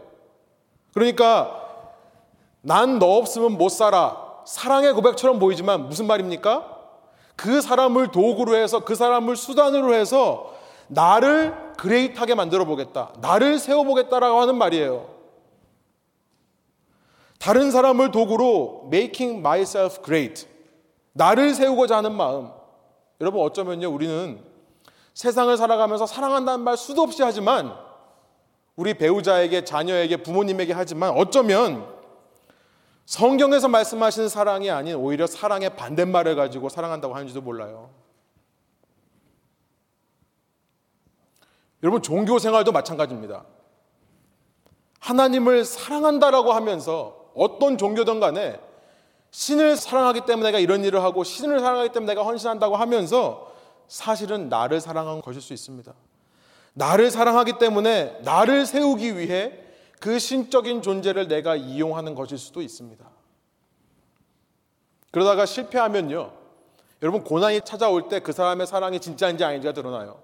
그러니까 난 너 없으면 못 살아. 사랑의 고백처럼 보이지만 무슨 말입니까? 그 사람을 도구로 해서 그 사람을 수단으로 해서 나를 그레이트하게 만들어 보겠다. 나를 세워 보겠다라고 하는 말이에요. 다른 사람을 도구로 making myself great. 나를 세우고자 하는 마음. 여러분 어쩌면요 우리는 세상을 살아가면서 사랑한다는 말 수도 없이 하지만 우리 배우자에게, 자녀에게, 부모님에게 하지만 어쩌면 성경에서 말씀하시는 사랑이 아닌 오히려 사랑의 반대말을 가지고 사랑한다고 하는지도 몰라요. 여러분, 종교 생활도 마찬가지입니다. 하나님을 사랑한다라고 하면서 어떤 종교든 간에 신을 사랑하기 때문에 내가 이런 일을 하고 신을 사랑하기 때문에 내가 헌신한다고 하면서 사실은 나를 사랑한 것일 수 있습니다. 나를 사랑하기 때문에 나를 세우기 위해 그 신적인 존재를 내가 이용하는 것일 수도 있습니다. 그러다가 실패하면요. 여러분, 고난이 찾아올 때 그 사람의 사랑이 진짜인지 아닌지가 드러나요.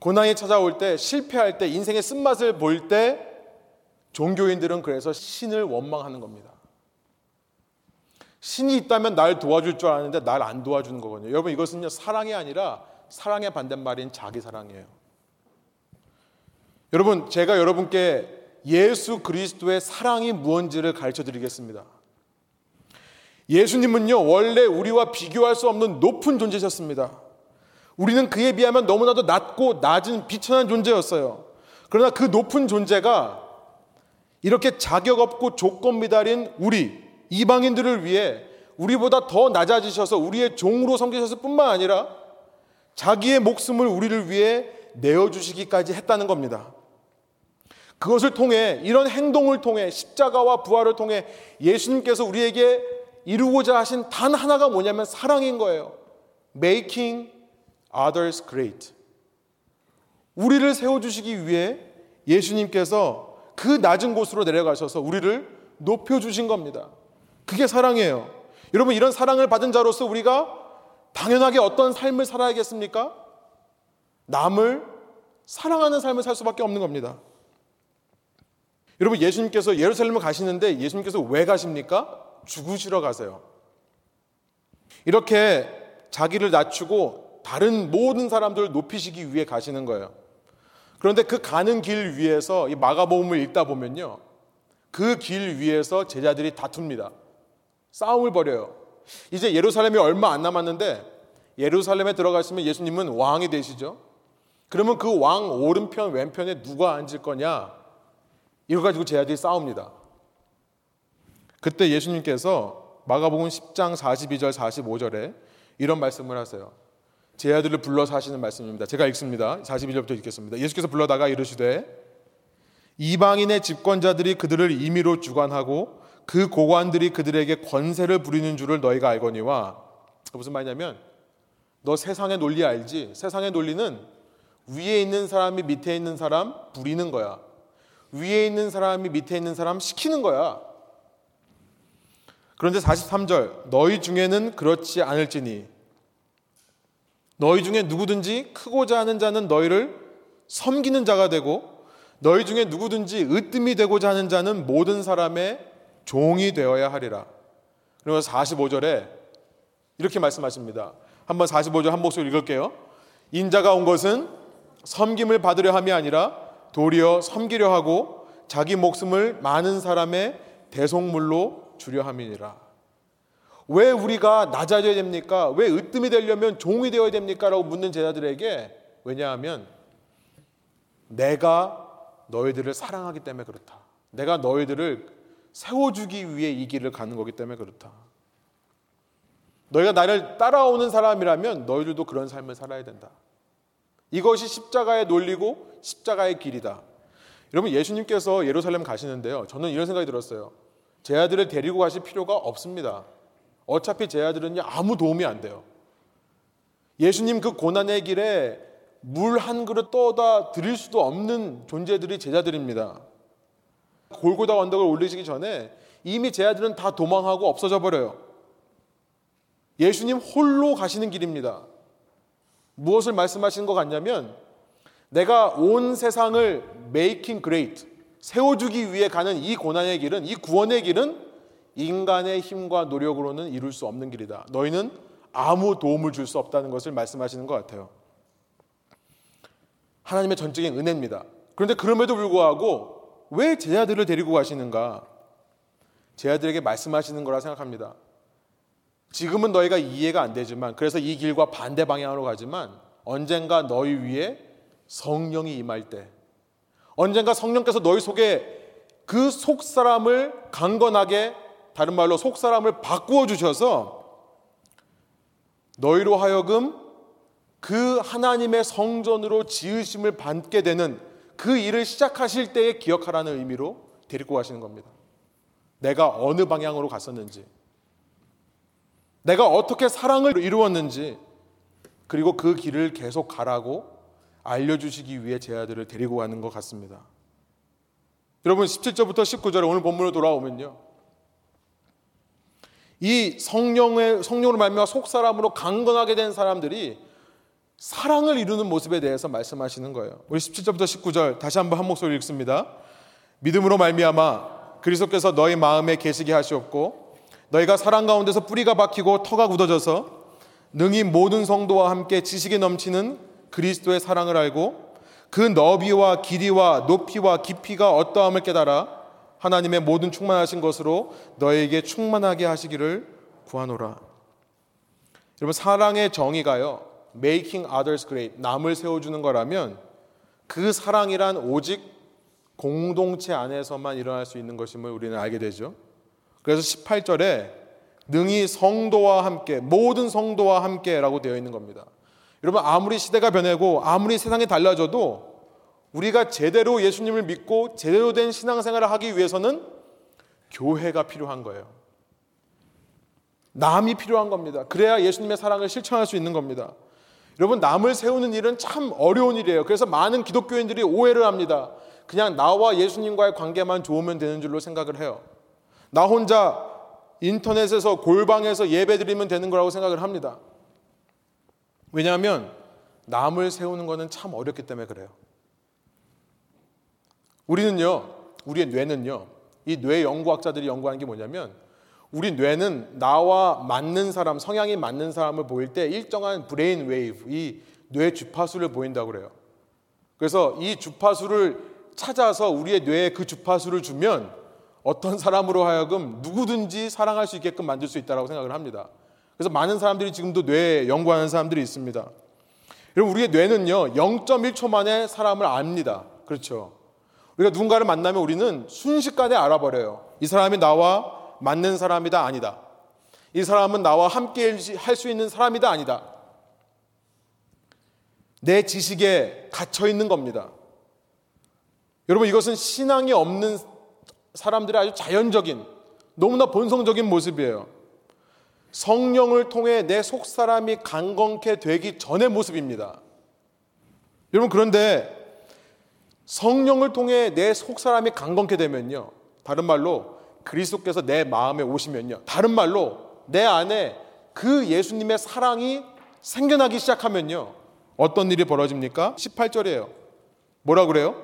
고난이 찾아올 때, 실패할 때, 인생의 쓴맛을 볼 때, 종교인들은 그래서 신을 원망하는 겁니다. 신이 있다면 날 도와줄 줄 아는데 날 안 도와주는 거거든요. 여러분, 이것은요, 사랑이 아니라 사랑의 반대말인 자기 사랑이에요. 여러분, 제가 여러분께 예수 그리스도의 사랑이 무언지를 가르쳐 드리겠습니다. 예수님은요, 원래 우리와 비교할 수 없는 높은 존재셨습니다. 우리는 그에 비하면 너무나도 낮고 낮은 비천한 존재였어요. 그러나 그 높은 존재가 이렇게 자격 없고 조건 미달인 우리, 이방인들을 위해 우리보다 더 낮아지셔서 우리의 종으로 섬기셨을 뿐만 아니라 자기의 목숨을 우리를 위해 내어주시기까지 했다는 겁니다. 그것을 통해 이런 행동을 통해 십자가와 부활을 통해 예수님께서 우리에게 이루고자 하신 단 하나가 뭐냐면 사랑인 거예요. Making others great. 우리를 세워주시기 위해 예수님께서 그 낮은 곳으로 내려가셔서 우리를 높여주신 겁니다. 그게 사랑이에요. 여러분, 이런 사랑을 받은 자로서 우리가 당연하게 어떤 삶을 살아야겠습니까? 남을 사랑하는 삶을 살 수밖에 없는 겁니다. 여러분 예수님께서 예루살렘을 가시는데 예수님께서 왜 가십니까? 죽으시러 가세요. 이렇게 자기를 낮추고 다른 모든 사람들을 높이시기 위해 가시는 거예요. 그런데 그 가는 길 위에서 이 마가복음을 읽다 보면요. 그 길 위에서 제자들이 다툽니다. 싸움을 벌여요. 이제 예루살렘이 얼마 안 남았는데 예루살렘에 들어가시면 예수님은 왕이 되시죠. 그러면 그 왕 오른편 왼편에 누가 앉을 거냐? 이거 가지고 제 아들이 싸웁니다. 그때 예수님께서 마가복음 10장 42절 45절에 이런 말씀을 하세요. 제 아들을 불러서 하시는 말씀입니다. 제가 읽습니다. 42절부터 읽겠습니다. 예수께서 불러다가 이르시되 이방인의 집권자들이 그들을 임의로 주관하고 그 고관들이 그들에게 권세를 부리는 줄을 너희가 알거니와 무슨 말이냐면 너 세상의 논리 알지? 세상의 논리는 위에 있는 사람이 밑에 있는 사람 부리는 거야. 위에 있는 사람이 밑에 있는 사람 시키는 거야. 그런데 43절 너희 중에는 그렇지 않을지니 너희 중에 누구든지 크고자 하는 자는 너희를 섬기는 자가 되고 너희 중에 누구든지 으뜸이 되고자 하는 자는 모든 사람의 종이 되어야 하리라. 그리고 45절에 이렇게 말씀하십니다. 한번 45절 한 목소리 읽을게요. 인자가 온 것은 섬김을 받으려 함이 아니라 도리어 섬기려 하고 자기 목숨을 많은 사람의 대속물로 주려 함이니라. 왜 우리가 낮아져야 됩니까? 왜 으뜸이 되려면 종이 되어야 됩니까? 라고 묻는 제자들에게 왜냐하면 내가 너희들을 사랑하기 때문에 그렇다. 내가 너희들을 세워주기 위해 이 길을 가는 거기 때문에 그렇다. 너희가 나를 따라오는 사람이라면 너희들도 그런 삶을 살아야 된다. 이것이 십자가의 논리고 십자가의 길이다. 여러분 예수님께서 예루살렘 가시는데요. 저는 이런 생각이 들었어요. 제 아들을 데리고 가실 필요가 없습니다. 어차피 제 아들은요 아무 도움이 안 돼요. 예수님 그 고난의 길에 물 한 그릇 떠다 드릴 수도 없는 존재들이 제자들입니다. 골고다 언덕을 올리시기 전에 이미 제 아들은 다 도망하고 없어져 버려요. 예수님 홀로 가시는 길입니다. 무엇을 말씀하시는 것 같냐면 내가 온 세상을 making great 세워주기 위해 가는 이 고난의 길은 이 구원의 길은 인간의 힘과 노력으로는 이룰 수 없는 길이다. 너희는 아무 도움을 줄 수 없다는 것을 말씀하시는 것 같아요. 하나님의 전적인 은혜입니다. 그런데 그럼에도 불구하고 왜 제자들을 데리고 가시는가? 제자들에게 말씀하시는 거라 생각합니다. 지금은 너희가 이해가 안 되지만 그래서 이 길과 반대 방향으로 가지만 언젠가 너희 위에 성령이 임할 때 언젠가 성령께서 너희 속에 그 속 사람을 강건하게 다른 말로 속 사람을 바꾸어 주셔서 너희로 하여금 그 하나님의 성전으로 지으심을 받게 되는 그 일을 시작하실 때에 기억하라는 의미로 데리고 가시는 겁니다. 내가 어느 방향으로 갔었는지, 내가 어떻게 사랑을 이루었는지, 그리고 그 길을 계속 가라고 알려주시기 위해 제 아들을 데리고 가는 것 같습니다. 여러분 17절부터 19절에 오늘 본문으로 돌아오면요. 이 성령의 성령으로 말미암아 속 사람으로 강건하게 된 사람들이 사랑을 이루는 모습에 대해서 말씀하시는 거예요. 우리 17절부터 19절 다시 한번 한 목소리 읽습니다. 믿음으로 말미암아 그리스도께서 너희 마음에 계시게 하시옵고 너희가 사랑 가운데서 뿌리가 박히고 터가 굳어져서 능히 모든 성도와 함께 지식이 넘치는 그리스도의 사랑을 알고 그 너비와 길이와 높이와 깊이가 어떠함을 깨달아 하나님의 모든 충만하신 것으로 너에게 충만하게 하시기를 구하노라. 여러분 사랑의 정의가요. making others great 남을 세워 주는 거라면 그 사랑이란 오직 공동체 안에서만 일어날 수 있는 것임을 우리는 알게 되죠. 그래서 18절에 능히 성도와 함께 모든 성도와 함께라고 되어 있는 겁니다. 여러분 아무리 시대가 변하고 아무리 세상이 달라져도 우리가 제대로 예수님을 믿고 제대로 된 신앙생활을 하기 위해서는 교회가 필요한 거예요. 남이 필요한 겁니다. 그래야 예수님의 사랑을 실천할 수 있는 겁니다. 여러분 남을 세우는 일은 참 어려운 일이에요. 그래서 많은 기독교인들이 오해를 합니다. 그냥 나와 예수님과의 관계만 좋으면 되는 줄로 생각을 해요. 나 혼자 인터넷에서 골방에서 예배 드리면 되는 거라고 생각을 합니다. 왜냐하면 남을 세우는 것은 참 어렵기 때문에 그래요. 우리는요, 우리의 뇌는요, 이 뇌 연구학자들이 연구하는 게 뭐냐면, 우리 뇌는 나와 맞는 사람, 성향이 맞는 사람을 보일 때 일정한 brain wave, 이 뇌 주파수를 보인다고 그래요. 그래서 이 주파수를 찾아서 우리의 뇌에 그 주파수를 주면 어떤 사람으로 하여금 누구든지 사랑할 수 있게끔 만들 수 있다고 생각을 합니다. 그래서 많은 사람들이 지금도 뇌 연구하는 사람들이 있습니다. 여러분, 우리의 뇌는요, 0.1초 만에 사람을 압니다. 그렇죠. 우리가 누군가를 만나면 우리는 순식간에 알아버려요. 이 사람이 나와 맞는 사람이다, 아니다. 이 사람은 나와 함께 할 수 있는 사람이다, 아니다. 내 지식에 갇혀 있는 겁니다. 여러분, 이것은 신앙이 없는 사람들의 아주 자연적인, 너무나 본성적인 모습이에요. 성령을 통해 내 속 사람이 강건케 되기 전의 모습입니다. 여러분, 그런데 성령을 통해 내 속 사람이 강건케 되면요. 다른 말로 그리스도께서 내 마음에 오시면요. 다른 말로 내 안에 그 예수님의 사랑이 생겨나기 시작하면요. 어떤 일이 벌어집니까? 18절이에요. 뭐라 그래요?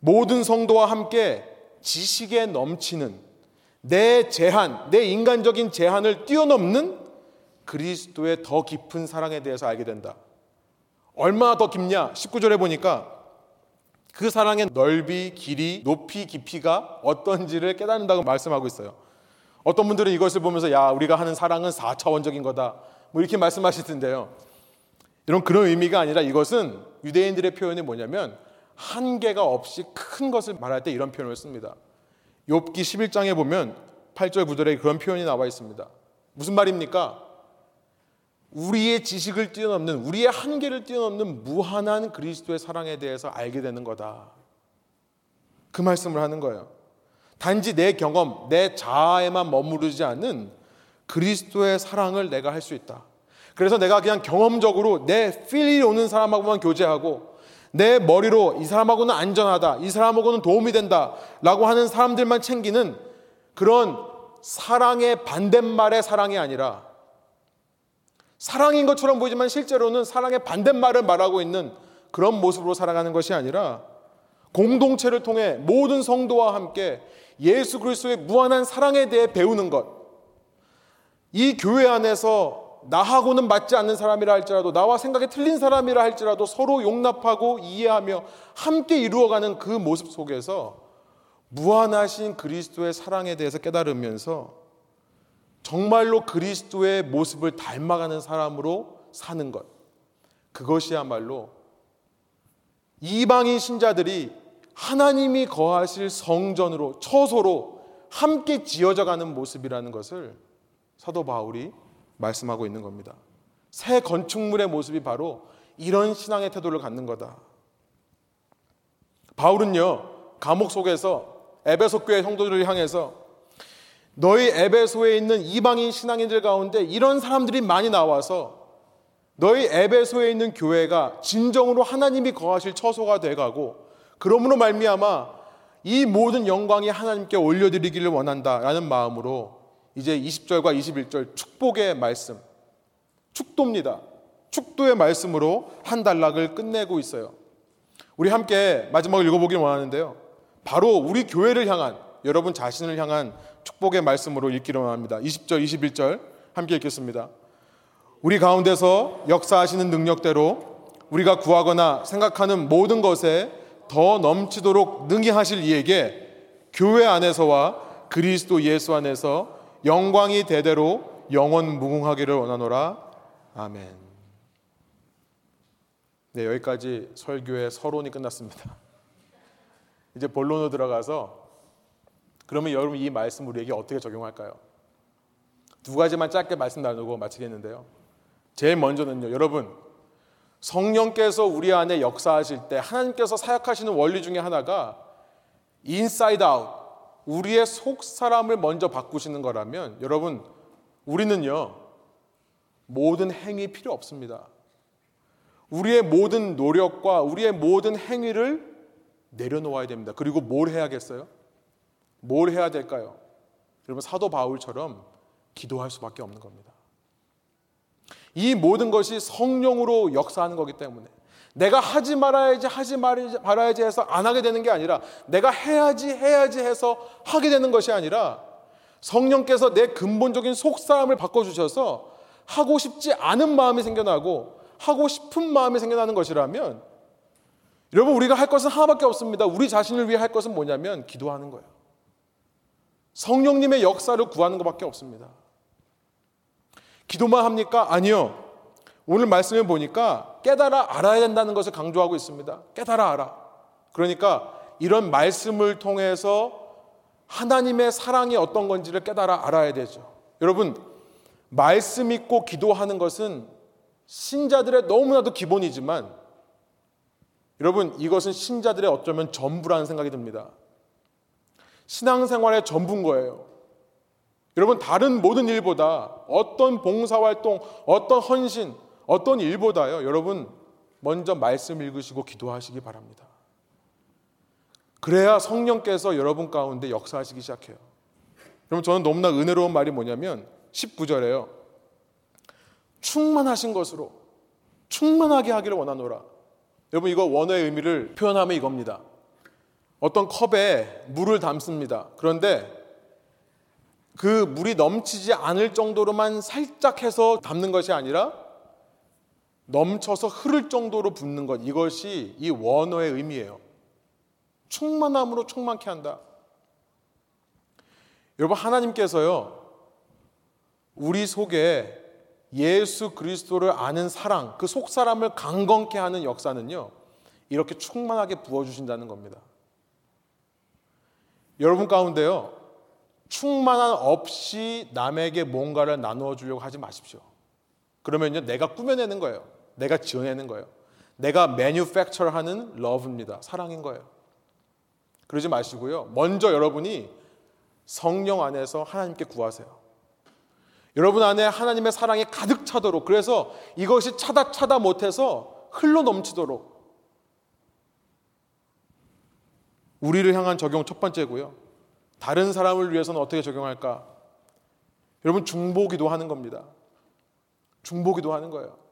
모든 성도와 함께 지식에 넘치는 내 제한, 내 인간적인 제한을 뛰어넘는 그리스도의 더 깊은 사랑에 대해서 알게 된다. 얼마나 더 깊냐? 19절에 보니까 그 사랑의 넓이, 길이, 높이, 깊이가 어떤지를 깨닫는다고 말씀하고 있어요. 어떤 분들은 이것을 보면서 야, 우리가 하는 사랑은 4차원적인 거다. 뭐 이렇게 말씀하시던데요. 이런 그런 의미가 아니라 이것은 유대인들의 표현이 뭐냐면 한계가 없이 큰 것을 말할 때 이런 표현을 씁니다. 욥기 11장에 보면 8절 9절에 그런 표현이 나와 있습니다. 무슨 말입니까? 우리의 지식을 뛰어넘는 우리의 한계를 뛰어넘는 무한한 그리스도의 사랑에 대해서 알게 되는 거다. 그 말씀을 하는 거예요. 단지 내 경험, 내 자아에만 머무르지 않는 그리스도의 사랑을 내가 할 수 있다. 그래서 내가 그냥 경험적으로 내 필이 오는 사람하고만 교제하고 내 머리로 이 사람하고는 안전하다, 이 사람하고는 도움이 된다 라고 하는 사람들만 챙기는 그런 사랑의 반대말의 사랑이 아니라 사랑인 것처럼 보이지만 실제로는 사랑의 반대말을 말하고 있는 그런 모습으로 살아가는 것이 아니라 공동체를 통해 모든 성도와 함께 예수 그리스도의 무한한 사랑에 대해 배우는 것. 이 교회 안에서 나하고는 맞지 않는 사람이라 할지라도 나와 생각이 틀린 사람이라 할지라도 서로 용납하고 이해하며 함께 이루어가는 그 모습 속에서 무한하신 그리스도의 사랑에 대해서 깨달으면서 정말로 그리스도의 모습을 닮아가는 사람으로 사는 것. 그것이야말로 이방인 신자들이 하나님이 거하실 성전으로 처소로 함께 지어져 가는 모습이라는 것을 사도 바울이 말씀하고 있는 겁니다. 새 건축물의 모습이 바로 이런 신앙의 태도를 갖는 거다. 바울은요, 감옥 속에서 에베소 교회 성도들을 향해서 너희 에베소에 있는 이방인 신앙인들 가운데 이런 사람들이 많이 나와서 너희 에베소에 있는 교회가 진정으로 하나님이 거하실 처소가 돼 가고 그러므로 말미암아 이 모든 영광이 하나님께 올려드리기를 원한다라는 마음으로 이제 20절과 21절 축복의 말씀, 축도입니다. 축도의 말씀으로 한 단락을 끝내고 있어요. 우리 함께 마지막을 읽어보길 원하는데요. 바로 우리 교회를 향한 여러분 자신을 향한 축복의 말씀으로 읽기로 합니다. 20절, 21절 함께 읽겠습니다. 우리 가운데서 역사하시는 능력대로 우리가 구하거나 생각하는 모든 것에 더 넘치도록 능히 하실 이에게 교회 안에서와 그리스도 예수 안에서 영광이 대대로 영원 무궁하기를 원하노라. 아멘. 네, 여기까지 설교의 서론이 끝났습니다. 이제 본론으로 들어가서 그러면 여러분 이 말씀 우리에게 어떻게 적용할까요? 두 가지만 짧게 말씀 나누고 마치겠는데요. 제일 먼저는요, 여러분 성령께서 우리 안에 역사하실 때 하나님께서 사역하시는 원리 중에 하나가 inside out 우리의 속 사람을 먼저 바꾸시는 거라면 여러분 우리는요 모든 행위 필요 없습니다. 우리의 모든 노력과 우리의 모든 행위를 내려놓아야 됩니다. 그리고 뭘 해야겠어요? 뭘 해야 될까요? 여러분 사도 바울처럼 기도할 수밖에 없는 겁니다. 이 모든 것이 성령으로 역사하는 거기 때문에 내가 하지 말아야지 하지 말아야지 해서 안 하게 되는 게 아니라 내가 해야지 해야지 해서 하게 되는 것이 아니라 성령께서 내 근본적인 속사람을 바꿔주셔서 하고 싶지 않은 마음이 생겨나고 하고 싶은 마음이 생겨나는 것이라면 여러분 우리가 할 것은 하나밖에 없습니다. 우리 자신을 위해 할 것은 뭐냐면 기도하는 거예요. 성령님의 역사를 구하는 것밖에 없습니다. 기도만 합니까? 아니요. 오늘 말씀해 보니까 깨달아 알아야 된다는 것을 강조하고 있습니다. 깨달아 알아. 그러니까 이런 말씀을 통해서 하나님의 사랑이 어떤 건지를 깨달아 알아야 되죠. 여러분, 말씀 있고 기도하는 것은 신자들의 너무나도 기본이지만 여러분, 이것은 신자들의 어쩌면 전부라는 생각이 듭니다. 신앙생활의 전부인 거예요. 여러분, 다른 모든 일보다 어떤 봉사활동, 어떤 헌신, 어떤 일보다요, 여러분, 먼저 말씀 읽으시고 기도하시기 바랍니다. 그래야 성령께서 여러분 가운데 역사하시기 시작해요. 여러분, 저는 너무나 은혜로운 말이 뭐냐면 19절에요. 충만하신 것으로 충만하게 하기를 원하노라. 여러분, 이거 원어의 의미를 표현하면 이겁니다. 어떤 컵에 물을 담습니다. 그런데 그 물이 넘치지 않을 정도로만 살짝 해서 담는 것이 아니라 넘쳐서 흐를 정도로 붓는 것 이것이 이 원어의 의미예요. 충만함으로 충만케 한다. 여러분 하나님께서요 우리 속에 예수 그리스도를 아는 사랑 그 속 사람을 강건케 하는 역사는요 이렇게 충만하게 부어 주신다는 겁니다. 여러분 가운데요 충만한 없이 남에게 뭔가를 나누어 주려고 하지 마십시오. 그러면요, 내가 꾸며내는 거예요. 내가 지어내는 거예요. 내가 매뉴팩처 하는 러브입니다. 사랑인 거예요. 그러지 마시고요. 먼저 여러분이 성령 안에서 하나님께 구하세요. 여러분 안에 하나님의 사랑이 가득 차도록 그래서 이것이 차다 차다 못해서 흘러 넘치도록 우리를 향한 적용 첫 번째고요. 다른 사람을 위해서는 어떻게 적용할까? 여러분 중보기도 하는 겁니다. 중보기도 하는 거예요.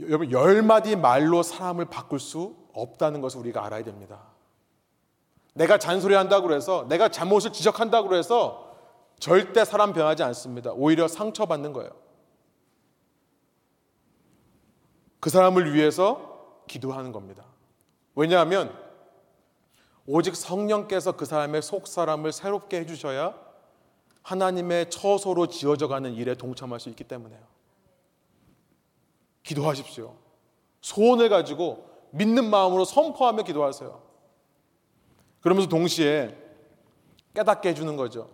여러분 열 마디 말로 사람을 바꿀 수 없다는 것을 우리가 알아야 됩니다. 내가 잔소리한다고 해서 내가 잘못을 지적한다고 해서 절대 사람 변하지 않습니다. 오히려 상처받는 거예요. 그 사람을 위해서 기도하는 겁니다. 왜냐하면 오직 성령께서 그 사람의 속 사람을 새롭게 해주셔야 하나님의 처소로 지어져 가는 일에 동참할 수 있기 때문에요. 기도하십시오. 소원을 가지고 믿는 마음으로 선포하며 기도하세요. 그러면서 동시에 깨닫게 해주는 거죠.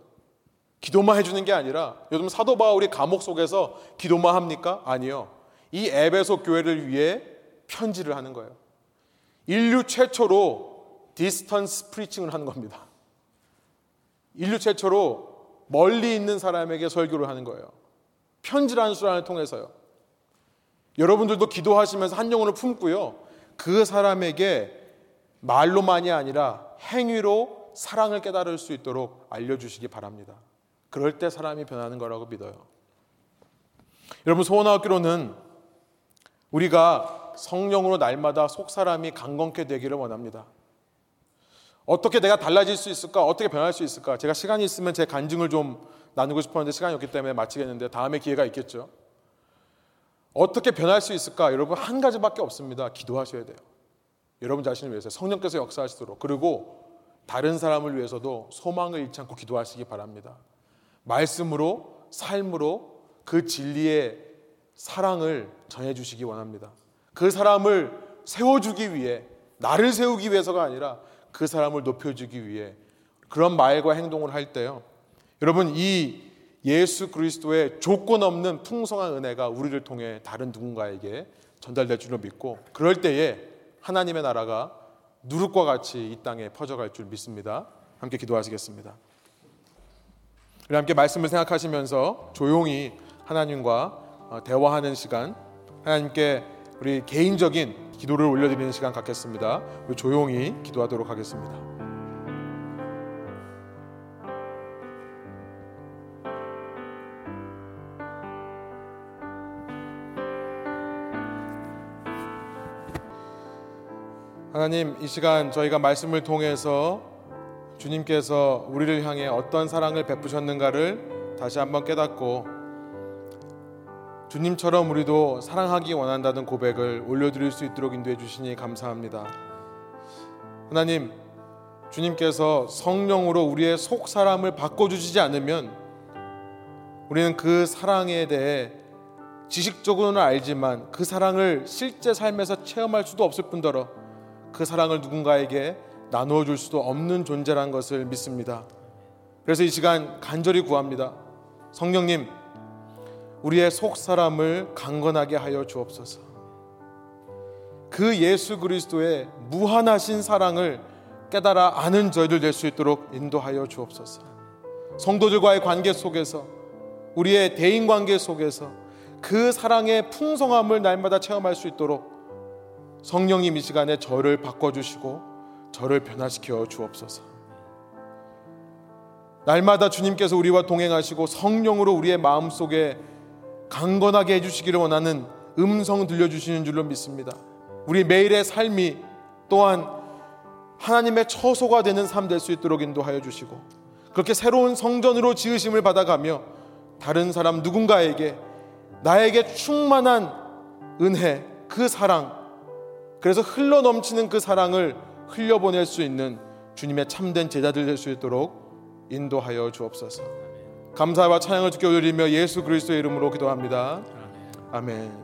기도만 해주는 게 아니라 요즘 사도 바울이 감옥 속에서 기도만 합니까? 아니요. 이 에베소 교회를 위해 편지를 하는 거예요. 인류 최초로 distance preaching을 하는 겁니다. 인류 최초로 멀리 있는 사람에게 설교를 하는 거예요. 편지라는 수단을 통해서요. 여러분들도 기도하시면서 한 영혼을 품고요. 그 사람에게 말로만이 아니라 행위로 사랑을 깨달을 수 있도록 알려주시기 바랍니다. 그럴 때 사람이 변하는 거라고 믿어요. 여러분 소원하기로는 우리가 성령으로 날마다 속 사람이 강건케 되기를 원합니다. 어떻게 내가 달라질 수 있을까? 어떻게 변할 수 있을까? 제가 시간이 있으면 제 간증을 좀 나누고 싶었는데 시간이 없기 때문에 마치겠는데 다음에 기회가 있겠죠. 어떻게 변할 수 있을까? 여러분 한 가지밖에 없습니다. 기도하셔야 돼요. 여러분 자신을 위해서 성령께서 역사하시도록 그리고 다른 사람을 위해서도 소망을 잃지 않고 기도하시기 바랍니다. 말씀으로 삶으로 그 진리의 사랑을 전해 주시기 원합니다. 그 사람을 세워 주기 위해 나를 세우기 위해서가 아니라 그 사람을 높여 주기 위해 그런 말과 행동을 할 때요. 여러분 이 예수 그리스도의 조건 없는 풍성한 은혜가 우리를 통해 다른 누군가에게 전달될 줄로 믿고 그럴 때에 하나님의 나라가 누룩과 같이 이 땅에 퍼져갈 줄 믿습니다. 함께 기도하시겠습니다. 우리 함께 말씀을 생각하시면서 조용히 하나님과 어, 대화하는 시간, 하나님께 우리 개인적인 기도를 올려드리는 시간 갖겠습니다. 조용히 기도하도록 하겠습니다. 하나님, 이 시간 저희가 말씀을 통해서 주님께서 우리를 향해 어떤 사랑을 베푸셨는가를 다시 한번 깨닫고 주님처럼 우리도 사랑하기 원한다는 고백을 올려드릴 수 있도록 인도해 주시니 감사합니다. 하나님, 주님께서 성령으로 우리의 속 사람을 바꿔 주시지 않으면 우리는 그 사랑에 대해 지식적으로는 알지만 그 사랑을 실제 삶에서 체험할 수도 없을 뿐더러 그 사랑을 누군가에게 나누어 줄 수도 없는 존재란 것을 믿습니다. 그래서 이 시간 간절히 구합니다. 성령님, 우리의 속 사람을 강건하게 하여 주옵소서. 그 예수 그리스도의 무한하신 사랑을 깨달아 아는 저희들 될 수 있도록 인도하여 주옵소서. 성도들과의 관계 속에서 우리의 대인 관계 속에서 그 사랑의 풍성함을 날마다 체험할 수 있도록 성령님 이 시간에 저를 바꿔주시고 저를 변화시켜 주옵소서. 날마다 주님께서 우리와 동행하시고 성령으로 우리의 마음 속에 강건하게 해주시기를 원하는 음성 들려주시는 줄로 믿습니다. 우리 매일의 삶이 또한 하나님의 처소가 되는 삶 될 수 있도록 인도하여 주시고 그렇게 새로운 성전으로 지으심을 받아가며 다른 사람 누군가에게 나에게 충만한 은혜, 그 사랑, 그래서 흘러 넘치는 그 사랑을 흘려보낼 수 있는 주님의 참된 제자들 될 수 있도록 인도하여 주옵소서. 감사와 찬양을 주께 올리며 예수 그리스도의 이름으로 기도합니다. 아멘.